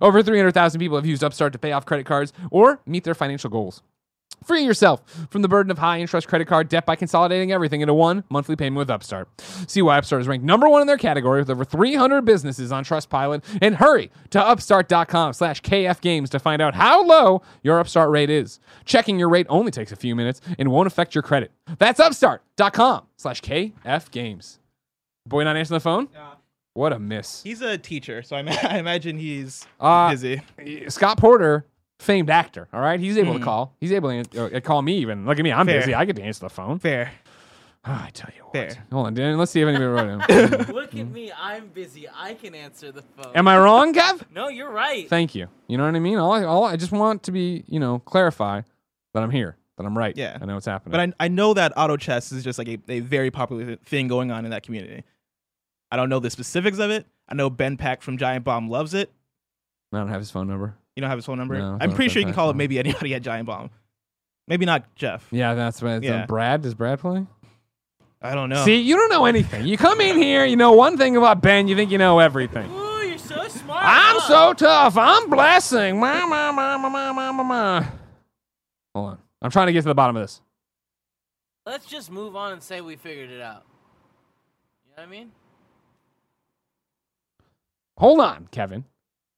Over 300,000 people have used Upstart to pay off credit cards or meet their financial goals. Free yourself from the burden of high interest credit card debt by consolidating everything into one monthly payment with Upstart. See why Upstart is ranked number one in their category with over 300 businesses on Trustpilot. And hurry to upstart.com slash kfgames to find out how low your Upstart rate is. Checking your rate only takes a few minutes and won't affect your credit. That's upstart.com slash kfgames. Boy not answering the phone? What a miss. He's a teacher, so I, ma- (laughs) I imagine he's Uh, busy. Scott Porter, famed actor. All right, he's able to Mm. call. He's able to uh, call me. Even look at me, I'm Fair. busy. I get to answer the phone. Fair. Ah, I tell you what. Fair. Hold on, Dan. Let's see if anybody wrote him. (laughs) Look at me. I'm busy. I can answer the phone. Am I wrong, Kev? no, you're right. Thank you. You know what I mean? All I, all I just want to be, you know, clarify that I'm here, that I'm right. Yeah. I know what's happening. But I, I know that auto chess is just like a, a very popular thing going on in that community. I don't know the specifics of it. I know Ben Pack from Giant Bomb loves it. I don't have his phone number. You don't have his phone number? No, I I'm pretty sure you can call Pack's it maybe anybody (laughs) at Giant Bomb. Maybe not Jeff. Yeah, that's what. Yeah. Brad does Brad play? I don't know. See, you don't know anything. You come in here, you know one thing about Ben, you think you know everything. Ooh, you're so smart. I'm huh? so tough. I'm blessing. Ma, ma, ma, ma, ma, ma, ma, ma. Hold on. I'm trying to get to the bottom of this. Let's just move on and say we figured it out. You know what I mean? Hold on, Kevin.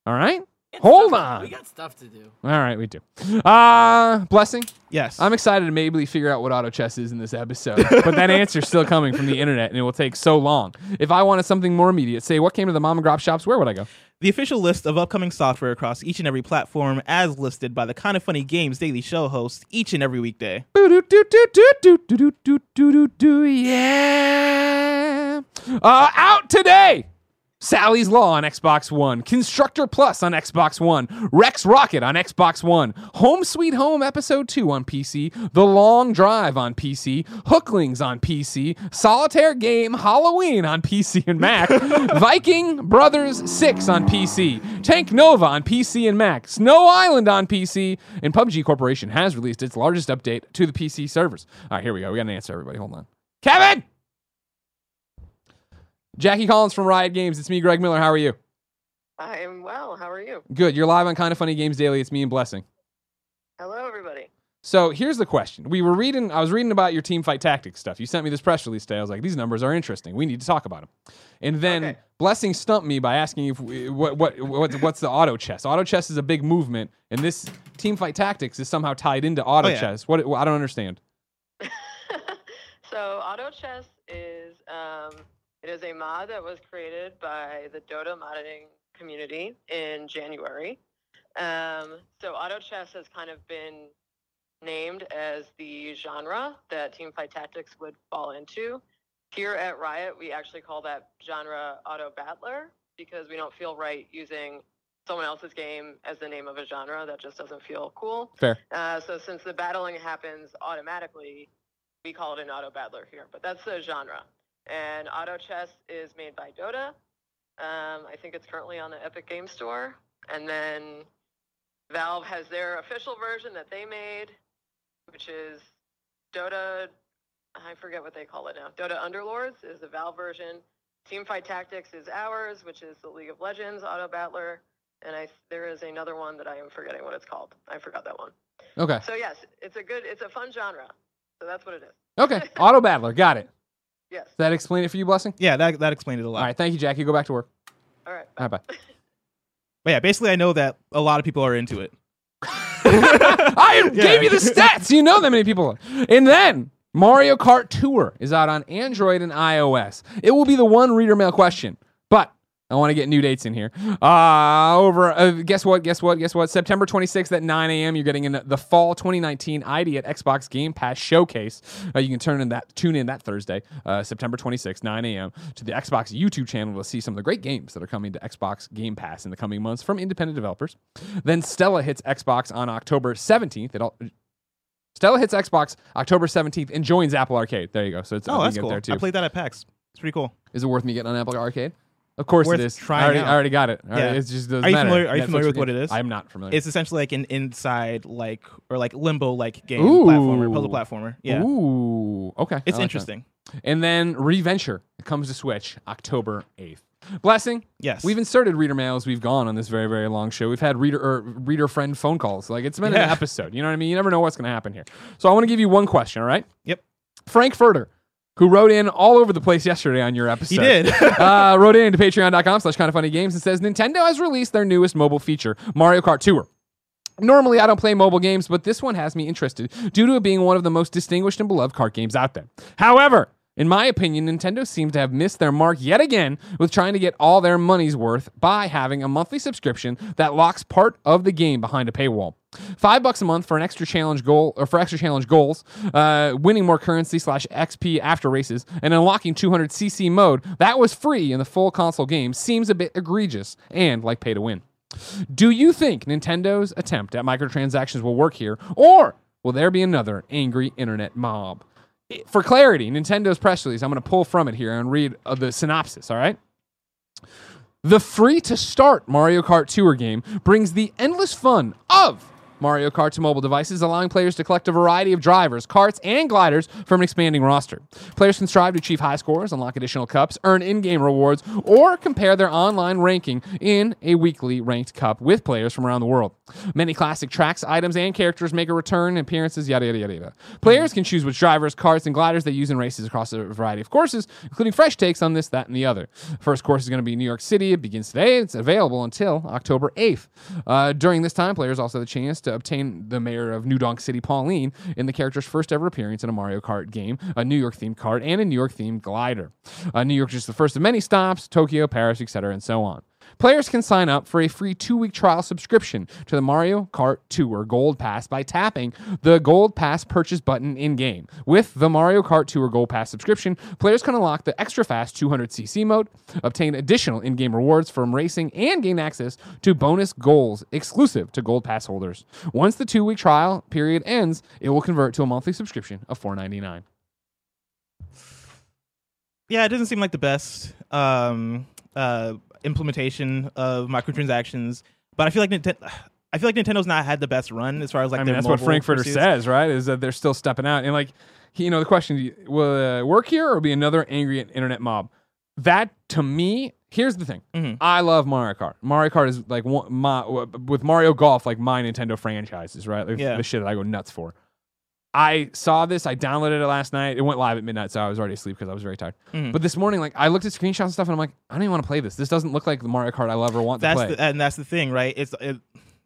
All right? It's Hold stuff. on. We got stuff to do. All right, we do. Uh blessing. Yes. I'm excited to maybe figure out what auto chess is in this episode, (laughs) but that answer's still coming from the internet, and it will take so long. If I wanted something more immediate, say what came to the mom and grop shops, where would I go? The official list of upcoming software across each and every platform, as listed by the Kind of Funny Games Daily Show host, each and every weekday. Yeah. Uh, out today. Sally's Law on Xbox One, Constructor Plus on Xbox One, Rex Rocket on Xbox One, Home Sweet Home Episode 2 on PC, The Long Drive on PC, Hooklings on PC, Solitaire Game Halloween on PC and Mac, (laughs) Viking Brothers 6 on PC, Tank Nova on PC and Mac, Snow Island on PC, and PUBG Corporation has released its largest update to the PC servers. All right, here we go. We got an answer, everybody. Hold on. Kevin! Jackie Collins from Riot Games. It's me, Greg Miller. How are you? I am well. How are you? Good. You're live on Kind of Funny Games Daily. It's me and Blessing. Hello, everybody. So here's the question. We were reading, I was reading about your team fight tactics stuff. You sent me this press release today. I was like, these numbers are interesting. We need to talk about them. And then Okay. Blessing stumped me by asking if we, what, what, what, what's the auto chess? Auto chess is a big movement, and this team fight tactics is somehow tied into auto Oh, yeah. chess. What, I don't understand. (laughs) so, Auto Chess is um, it is a mod that was created by the Dota modding community in January. Um, so, Auto Chess has kind of been named as the genre that Teamfight Tactics would fall into. Here at Riot, we actually call that genre Auto Battler because we don't feel right using someone else's game as the name of a genre. That just doesn't feel cool. Fair. Uh, so since the battling happens automatically, we call it an auto battler here. But that's the genre. And auto chess is made by Dota. Um, I think it's currently on the Epic Game Store. And then Valve has their official version that they made, which is Dota. I forget what they call it now. Dota Underlords is the Valve version. Teamfight Tactics is ours, which is the League of Legends auto battler. And I there is another one that I am forgetting what it's called. I forgot that one. Okay. So yes, it's a good, it's a fun genre. So that's what it is. Okay. auto battler. Got it. Yes. Does that explain it for you, Blessing? Yeah, that, that explained it a lot. All right. Thank you, Jackie. Go back to work. All right. Bye bye. (laughs) But yeah, basically, I know that a lot of people are into it. (laughs) I (laughs) Yeah. gave you the stats. You know that many people. And then Mario Kart Tour is out on Android and iOS. It will be the one reader mail question, but I want to get new dates in here. Uh, over, uh, guess what? Guess what? Guess what? September 26th at 9 a.m. You're getting in the fall 2019 ID at Xbox Game Pass showcase. Uh, you can turn in that, tune in that Thursday, uh, September 26th, 9 a.m. to the Xbox YouTube channel to see some of the great games that are coming to Xbox Game Pass in the coming months from independent developers. Then Stela hits Xbox on October 17th. It all, Stela hits Xbox October 17th and joins Apple Arcade. There you go. So it's Oh, that's cool. there too. I played that at PAX. It's pretty cool. Is it worth me getting on Apple Arcade? Of course it is. trying I already. I already got it. Right, Yeah. It's just doesn't Are you matter. familiar- are you Netflix familiar with what it is? I'm not familiar. It's essentially like an inside, like, or like limbo like game Ooh. platformer, puzzle platformer. Yeah. Ooh. Okay. I like It's that. interesting. And then Reventure comes to Switch October 8th. Blessing. Yes. We've inserted reader mail as we've gone on this very, very long show. We've had reader or reader friend phone calls. Like it's been an Yeah. episode. You know what I mean? You never know what's going to happen here. So I want to give you one question. All right. Yep. Frank Furter, who wrote in all over the place yesterday on your episode. He did. (laughs) uh, wrote in to patreon.com slash kind of funny games and says Nintendo has released their newest mobile feature, Mario Kart Tour. Normally, I don't play mobile games, but this one has me interested due to it being one of the most distinguished and beloved kart games out there. However, in my opinion, Nintendo seems to have missed their mark yet again with trying to get all their money's worth by having a monthly subscription that locks part of the game behind a paywall. Five bucks a month for an extra challenge goal, or for extra challenge goals, uh, winning more currency slash XP after races, and unlocking 200cc mode that was free in the full console game seems a bit egregious and like pay to win. Do you think Nintendo's attempt at microtransactions will work here, or will there be another angry internet mob? For clarity, Nintendo's press release, I'm going to pull from it here and read uh, the synopsis, all right? The free to start Mario Kart Tour game brings the endless fun of Mario Kart to mobile devices, allowing players to collect a variety of drivers, carts, and gliders from an expanding roster. Players can strive to achieve high scores, unlock additional cups, earn in game rewards, or compare their online ranking in a weekly ranked cup with players from around the world. Many classic tracks, items, and characters make a return, appearances, yada, yada, yada, yada. Players can choose which drivers, carts, and gliders they use in races across a variety of courses, including fresh takes on this, that, and the other. First course is going to be New York City. It begins today. It's available until October 8th. Uh, during this time, players also have the chance to obtain the mayor of New Donk City, Pauline, in the character's first ever appearance in a Mario Kart game, a New York themed kart, and a New York themed glider. Uh, New York is just the first of many stops, Tokyo, Paris, etc., and so on. Players can sign up for a free two week trial subscription to the Mario Kart Tour Gold Pass by tapping the Gold Pass purchase button in game. With the Mario Kart Tour Gold Pass subscription, players can unlock the extra fast 200cc mode, obtain additional in game rewards from racing, and gain access to bonus goals exclusive to Gold Pass holders. Once the two week trial period ends, it will convert to a monthly subscription of $4.99. yeah, it doesn't seem like the best um, uh, implementation of microtransactions, but I feel like Nintendo. I feel like Nintendo's not had the best run as far as like I mean, that's what Frankfurter pursuits. says, right? Is that they're still stepping out and like, you know, the question will uh, work here or be another angry internet mob? That to me, here's the thing. Mhm. I love Mario Kart. Mario Kart is like one, my with Mario Golf, like my Nintendo franchises, right? Like Yeah. the shit that I go nuts for. I saw this. I downloaded it last night. It went live at midnight, so I was already asleep because I was very tired. Mhm. But this morning, like I looked at screenshots and stuff, and I'm like, I don't even want to play this. This doesn't look like the Mario Kart I love or want That's to play. the, and that's the thing, right? It's it,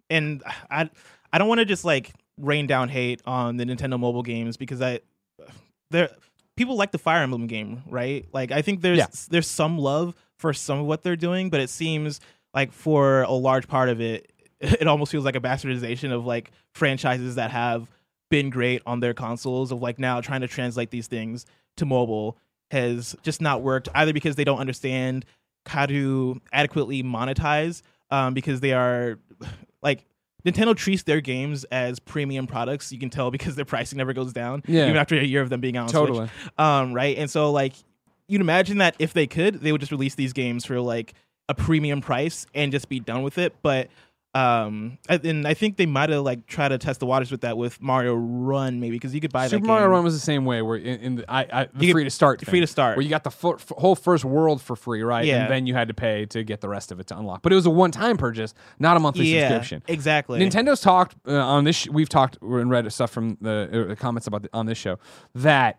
and I I don't want to just like rain down hate on the Nintendo mobile games because I there people like the Fire Emblem game, right? Like I think there's Yeah. there's some love for some of what they're doing, but it seems like for a large part of it, (laughs) it almost feels like a bastardization of like franchises that have been great on their consoles of like now trying to translate these things to mobile has just not worked either because they don't understand how to adequately monetize um, because they are (sighs) like Nintendo treats their games as premium products. You can tell because their pricing never goes down, Yeah. even after a year of them being out. On totally. Switch. Um, right, and so like you'd imagine that if they could, they would just release these games for like a premium price and just be done with it. But um, and I think they might have like tried to test the waters with that with Mario Run maybe because you could buy Super Mario Run was the same way, where in, in the, I, I the You free to start, free to start. where you got the fu- f- whole first world for free, right? Yeah. and then you had to pay to get the rest of it to unlock. But it was a one-time purchase, not a monthly yeah, subscription. exactly. Nintendo's talked uh, on this. Sh- we've talked and read stuff from the, uh, the comments about the, on this show that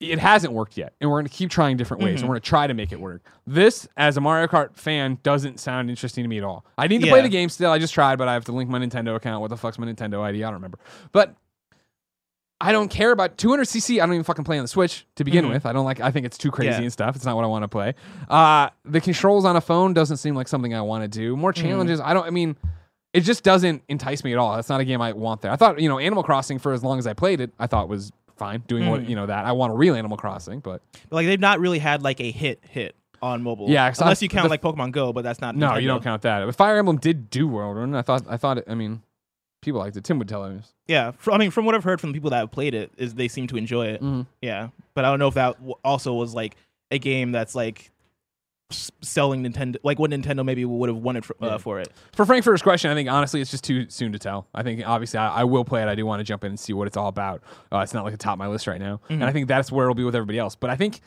it hasn't worked yet, and we're going to keep trying different ways, Mhm. and we're going to try to make it work. This, as a Mario Kart fan, doesn't sound interesting to me at all. I need to play the game still. I just tried, but I have to link my Nintendo account. What the fuck's my Nintendo ID? I don't remember. But I don't care about 200cc. I don't even fucking play on the Switch to begin Mhm. with. I don't like. I think it's too crazy Yeah. and stuff. It's not what I want to play. Uh, the controls on a phone doesn't seem like something I want to do. More Mm-hmm. challenges. I don't. I mean, it just doesn't entice me at all. That's not a game I want there. I thought you know Animal Crossing for as long as I played it, I thought was fine doing what Mhm. you know that I want a real Animal Crossing, but But, like they've not really had like a hit hit on mobile. Yeah, 'cause I- unless you count the- like Pokemon Go, but that's not. no, Nintendo. you don't count that. But Fire Emblem did do World Run. I thought. I thought. It, I mean, people liked it. Tim would tell us. Yeah, fr- I mean, from what I've heard from the people that have played it, is they seem to enjoy it. Mhm. Yeah, but I don't know if that w- also was like a game that's like selling Nintendo, like what Nintendo maybe would have wanted for, uh, Yeah. for it. For Frankfurter's question, I think honestly it's just too soon to tell. I think obviously I, I will play it. I do want to jump in and see what it's all about. Uh, it's not like the top of my list right now, and I think that's where it'll be with everybody else. But I think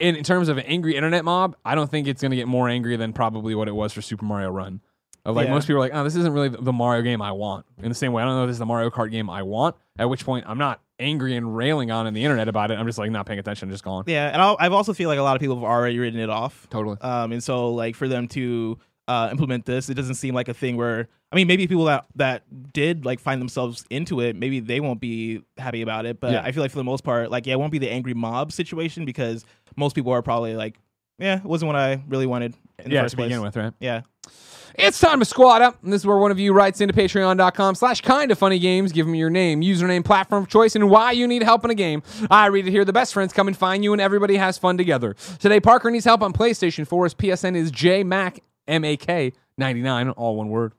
in, in terms of an angry internet mob, I don't think it's going to get more angry than probably what it was for Super Mario Run. Of like Yeah. most people are like, oh, this isn't really the Mario game I want. In the same way, I don't know if this is the Mario Kart game I want. At which point, I'm not angry and railing on in the internet about it. I'm just like not paying attention, just gone. Yeah, and I'll, I've also feel like a lot of people have already written it off. Totally. Um, and so like for them to uh, implement this, it doesn't seem like a thing where I mean maybe people that that did like find themselves into it, maybe they won't be happy about it. But Yeah. I feel like for the most part, like yeah, it won't be the angry mob situation because most people are probably like, yeah, it wasn't what I really wanted in the yeah, first to place. begin with, right? Yeah. It's time to squad up. And this is where one of you writes into patreon.com slash kind of funny games. Give me your name, username, platform of choice, and why you need help in a game. I read it here. The best friends come and find you, and everybody has fun together. Today, Parker needs help on PlayStation 4. His PSN is JMac, M-A-K, 99, all one word.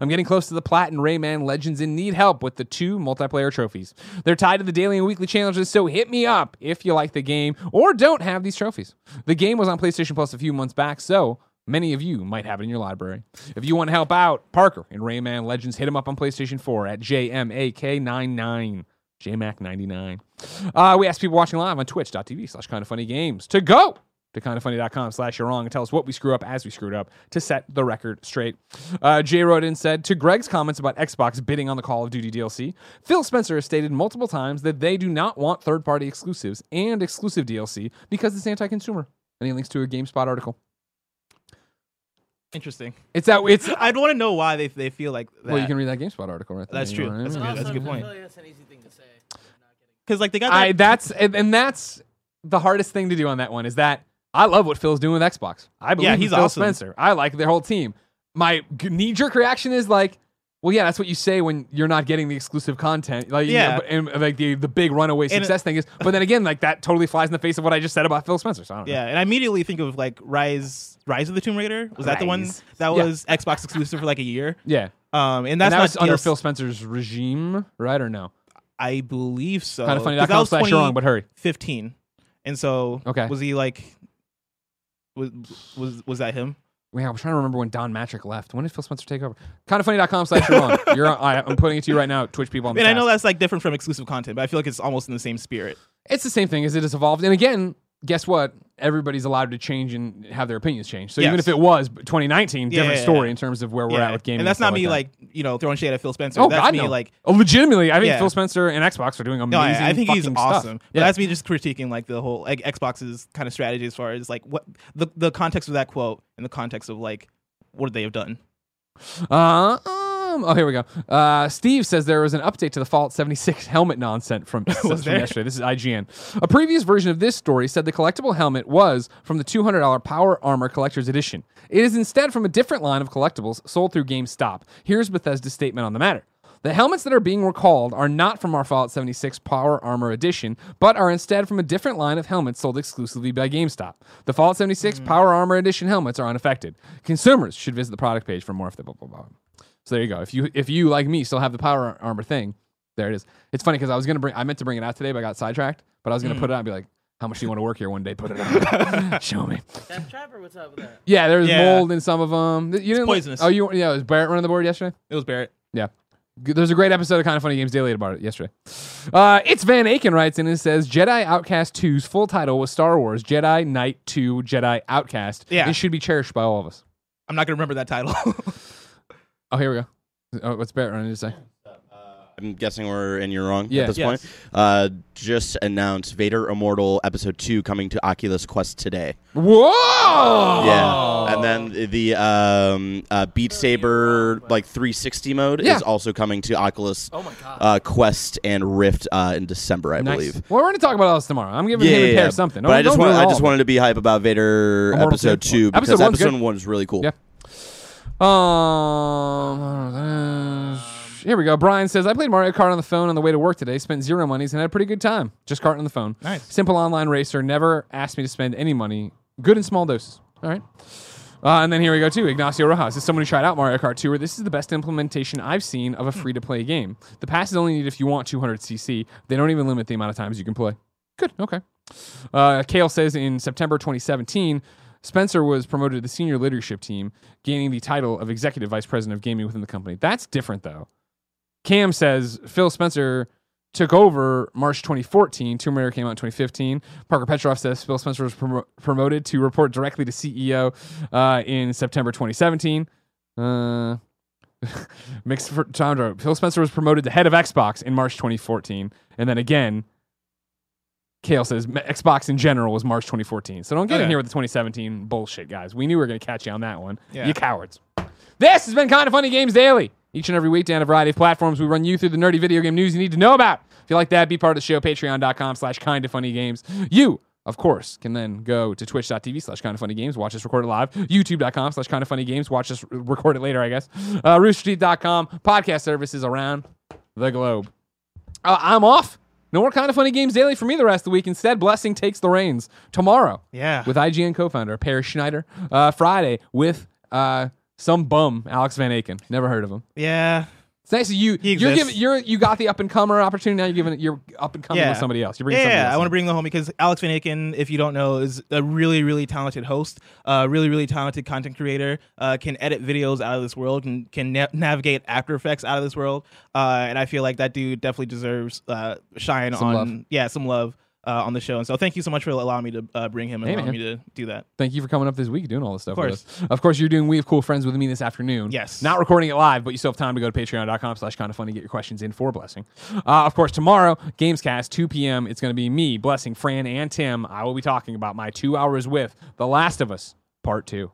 I'm getting close to the Plat and Rayman Legends and need help with the two multiplayer trophies. They're tied to the daily and weekly challenges, so hit me up if you like the game or don't have these trophies. The game was on PlayStation Plus a few months back, so many of you might have it in your library. If you want to help out Parker and Rayman Legends, hit him up on PlayStation 4 at JMAK99. JMac99. Uh, we ask people watching live on twitch.tv slash kind of funny games to go to kindafunny.com slash you're wrong and tell us what we screw up as we screwed up to set the record straight. Uh, Jay wrote in said, to Greg's comments about Xbox bidding on the Call of Duty DLC, Phil Spencer has stated multiple times that they do not want third party exclusives and exclusive DLC because it's anti consumer. And he links to a GameSpot article. Interesting. It's that it's (laughs) I'd want to know why they they feel like that. well, you can read that GameSpot article right there. That's you true. know what I That's mean? good. That's a good point. that's an easy thing to say. Because like they got that. I that's and, and that's the hardest thing to do on that one is that I love what Phil's doing with Xbox. I believe Yeah, in he's Phil awesome. Spencer. I like their whole team. My knee jerk reaction is like, well, yeah, that's what you say when you're not getting the exclusive content. Like, you Yeah. know, and like the the big runaway And- success thing is. But then again, like that totally flies in the face of what I just said about Phil Spencer. So I don't know. Yeah, and I immediately think of like Rise, Rise of the Tomb Raider. Was that the one Rise. that Yeah. was Xbox exclusive for like a year? Yeah. Um, and And that not was under Phil Spencer's regime, right or no? I believe so. kind of funny. that was slash wrong, but hurry. 2015, and so Okay. was he like? Was was was that him? Yeah, I'm trying to remember when Don Mattrick left. When did Phil Spencer take over? Kindafunny.com slash you're wrong. (laughs) You're on, I, I'm putting it to you right now. Twitch people on the And I know that's like different from exclusive content, but I feel like it's almost in the same spirit. It's the same thing as it has evolved. And again, guess what? Everybody's allowed to change and have their opinions change. So even if it was 2019, Yeah, different yeah, story yeah. in terms of where we're at with gaming. and that's stuff not me that. like, you know throwing shade at Phil Spencer. Oh that's God, me no. like Oh, legitimately, I think. Phil Spencer and Xbox are doing no, amazing. I, I think he's fucking stuff. awesome. But Yeah. that's me just critiquing like the whole like Xbox's kind of strategy as far as like what the the context of that quote and the context of like what they have done. Uh, um, oh, here we go. Uh, Steve says there was an update to the Fallout 76 helmet nonsense from, (laughs) from yesterday. This is IGN. A previous version of this story said the collectible helmet was from the $200 Power Armor Collector's Edition. It is instead from a different line of collectibles sold through GameStop. Here's Bethesda's statement on the matter. The helmets that are being recalled are not from our Fallout 76 Power Armor Edition, but are instead from a different line of helmets sold exclusively by GameStop. The Fallout 76 Power Armor Edition helmets are unaffected. Consumers should visit the product page for more if they blah blah blah. So there you go. If you if you like me still have the Power Armor thing, there it is. It's funny because I was gonna bring I meant to bring it out today, but I got sidetracked. But I was gonna put it on and be like, how much do you want to work here one day? Put it on. (laughs) Show me. Death Trapper, what's up with that? Yeah, there's Yeah. mold in some of them. You didn't poisonous. Oh, you yeah, was Barrett running the board yesterday? It was Barrett. Yeah. There's a great episode of Kind of Funny Games Daily about it yesterday. Uh, it's Van Aken writes in and says Jedi Outcast 2's full title was Star Wars Jedi Knight 2 Jedi Outcast. Yeah. It should be cherished by all of us. I'm not gonna remember that title. (laughs) Oh, here we go. Oh, what's Barrett running to say? I'm guessing we're in you're wrong Yeah. at this Yes. point. Uh, just announced Vader Immortal Episode Two coming to Oculus Quest today. Whoa! Yeah, and then the um, uh, Beat Saber like 360 mode Yeah. is also coming to Oculus Oh my god. uh, Quest and Rift uh, in December, I Nice. believe. Well, we're going to talk about all this tomorrow. I'm giving Yeah, him yeah, and Pear yeah. something. But I just want, I just wanted to be hype about Vader Immortal Episode two? Two because Episode one's Episode good. One was really cool. Yeah. Um, here we go. Brian says, I played Mario Kart on the phone on the way to work today, spent zero monies, and had a pretty good time. Just karting on the phone. Nice. Simple online racer, never asked me to spend any money. Good in small doses. All right. Uh, and then here we go too. Ignacio Rojas is someone who tried out Mario Kart Tour, where this is the best implementation I've seen of a free to play game. The pass is only needed if you want 200cc. They don't even limit the amount of times you can play. Good. Okay. Uh, Kale says in September 2017, Spencer was promoted to the senior leadership team, gaining the title of executive vice president of gaming within the company. That's different, though. Cam says Phil Spencer took over March 2014. Tomb Raider came out in 2015. Parker Petrov says Phil Spencer was promo- promoted to report directly to CEO uh, in September 2017. Uh, (laughs) mixed for Chandra. Phil Spencer was promoted to head of Xbox in March 2014, and then again, Kale says Xbox in general was March 2014. So don't get in here with the 2017 bullshit, guys. We knew we were going to catch you on that one. Yeah. You cowards. This has been Kind of Funny Games Daily. Each and every week, down a variety of platforms, we run you through the nerdy video game news you need to know about. If you like that, be part of the show, patreon.com slash kind of funny games. You, of course, can then go to twitch.tv slash kind of funny games, watch us record it live, youtube.com slash kind of funny games, watch us record it later, I guess. Uh, roosterteeth.com, podcast services around the globe. Uh, I'm off. No more kind of funny games daily for me the rest of the week. Instead, Blessing takes the reins tomorrow Yeah. with IGN co-founder Peer Schneider. Uh, Friday with uh, some bum Alex Van Aken. Never heard of him. yeah. It's nice that you He you're exists. giving you're you got the up and comer opportunity now. You're giving you're up and coming with somebody else. You're bringing somebody Yeah, else I want to bring the home because Alex Van Aken, if you don't know, is a really, really talented host, uh, really, really talented content creator, uh, can edit videos out of this world, and can na- navigate After Effects out of this world. Uh, and I feel like that dude definitely deserves uh, shine Some on, love. yeah, some love uh, on the show. And so thank you so much for allowing me to uh, bring him and Hey, allowing man. me to do that. Thank you for coming up this week doing all this stuff. Of with us. Of course, you're doing We Have Cool Friends with me this afternoon. Yes. Not recording it live, but you still have time to go to patreon.com slash kind of funny, get your questions in for Blessing. Uh, of course, tomorrow, Gamescast, 2 p.m. It's going to be me, Blessing, Fran, and Tim. I will be talking about my two hours with The Last of Us, Part 2.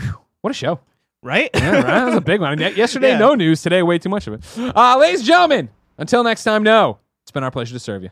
Whew, what a show. Right? Yeah, right? That was a big one. (laughs) Yesterday, Yeah. no news. Today, way too much of it. Uh, ladies and gentlemen, until next time, no. It's been our pleasure to serve you.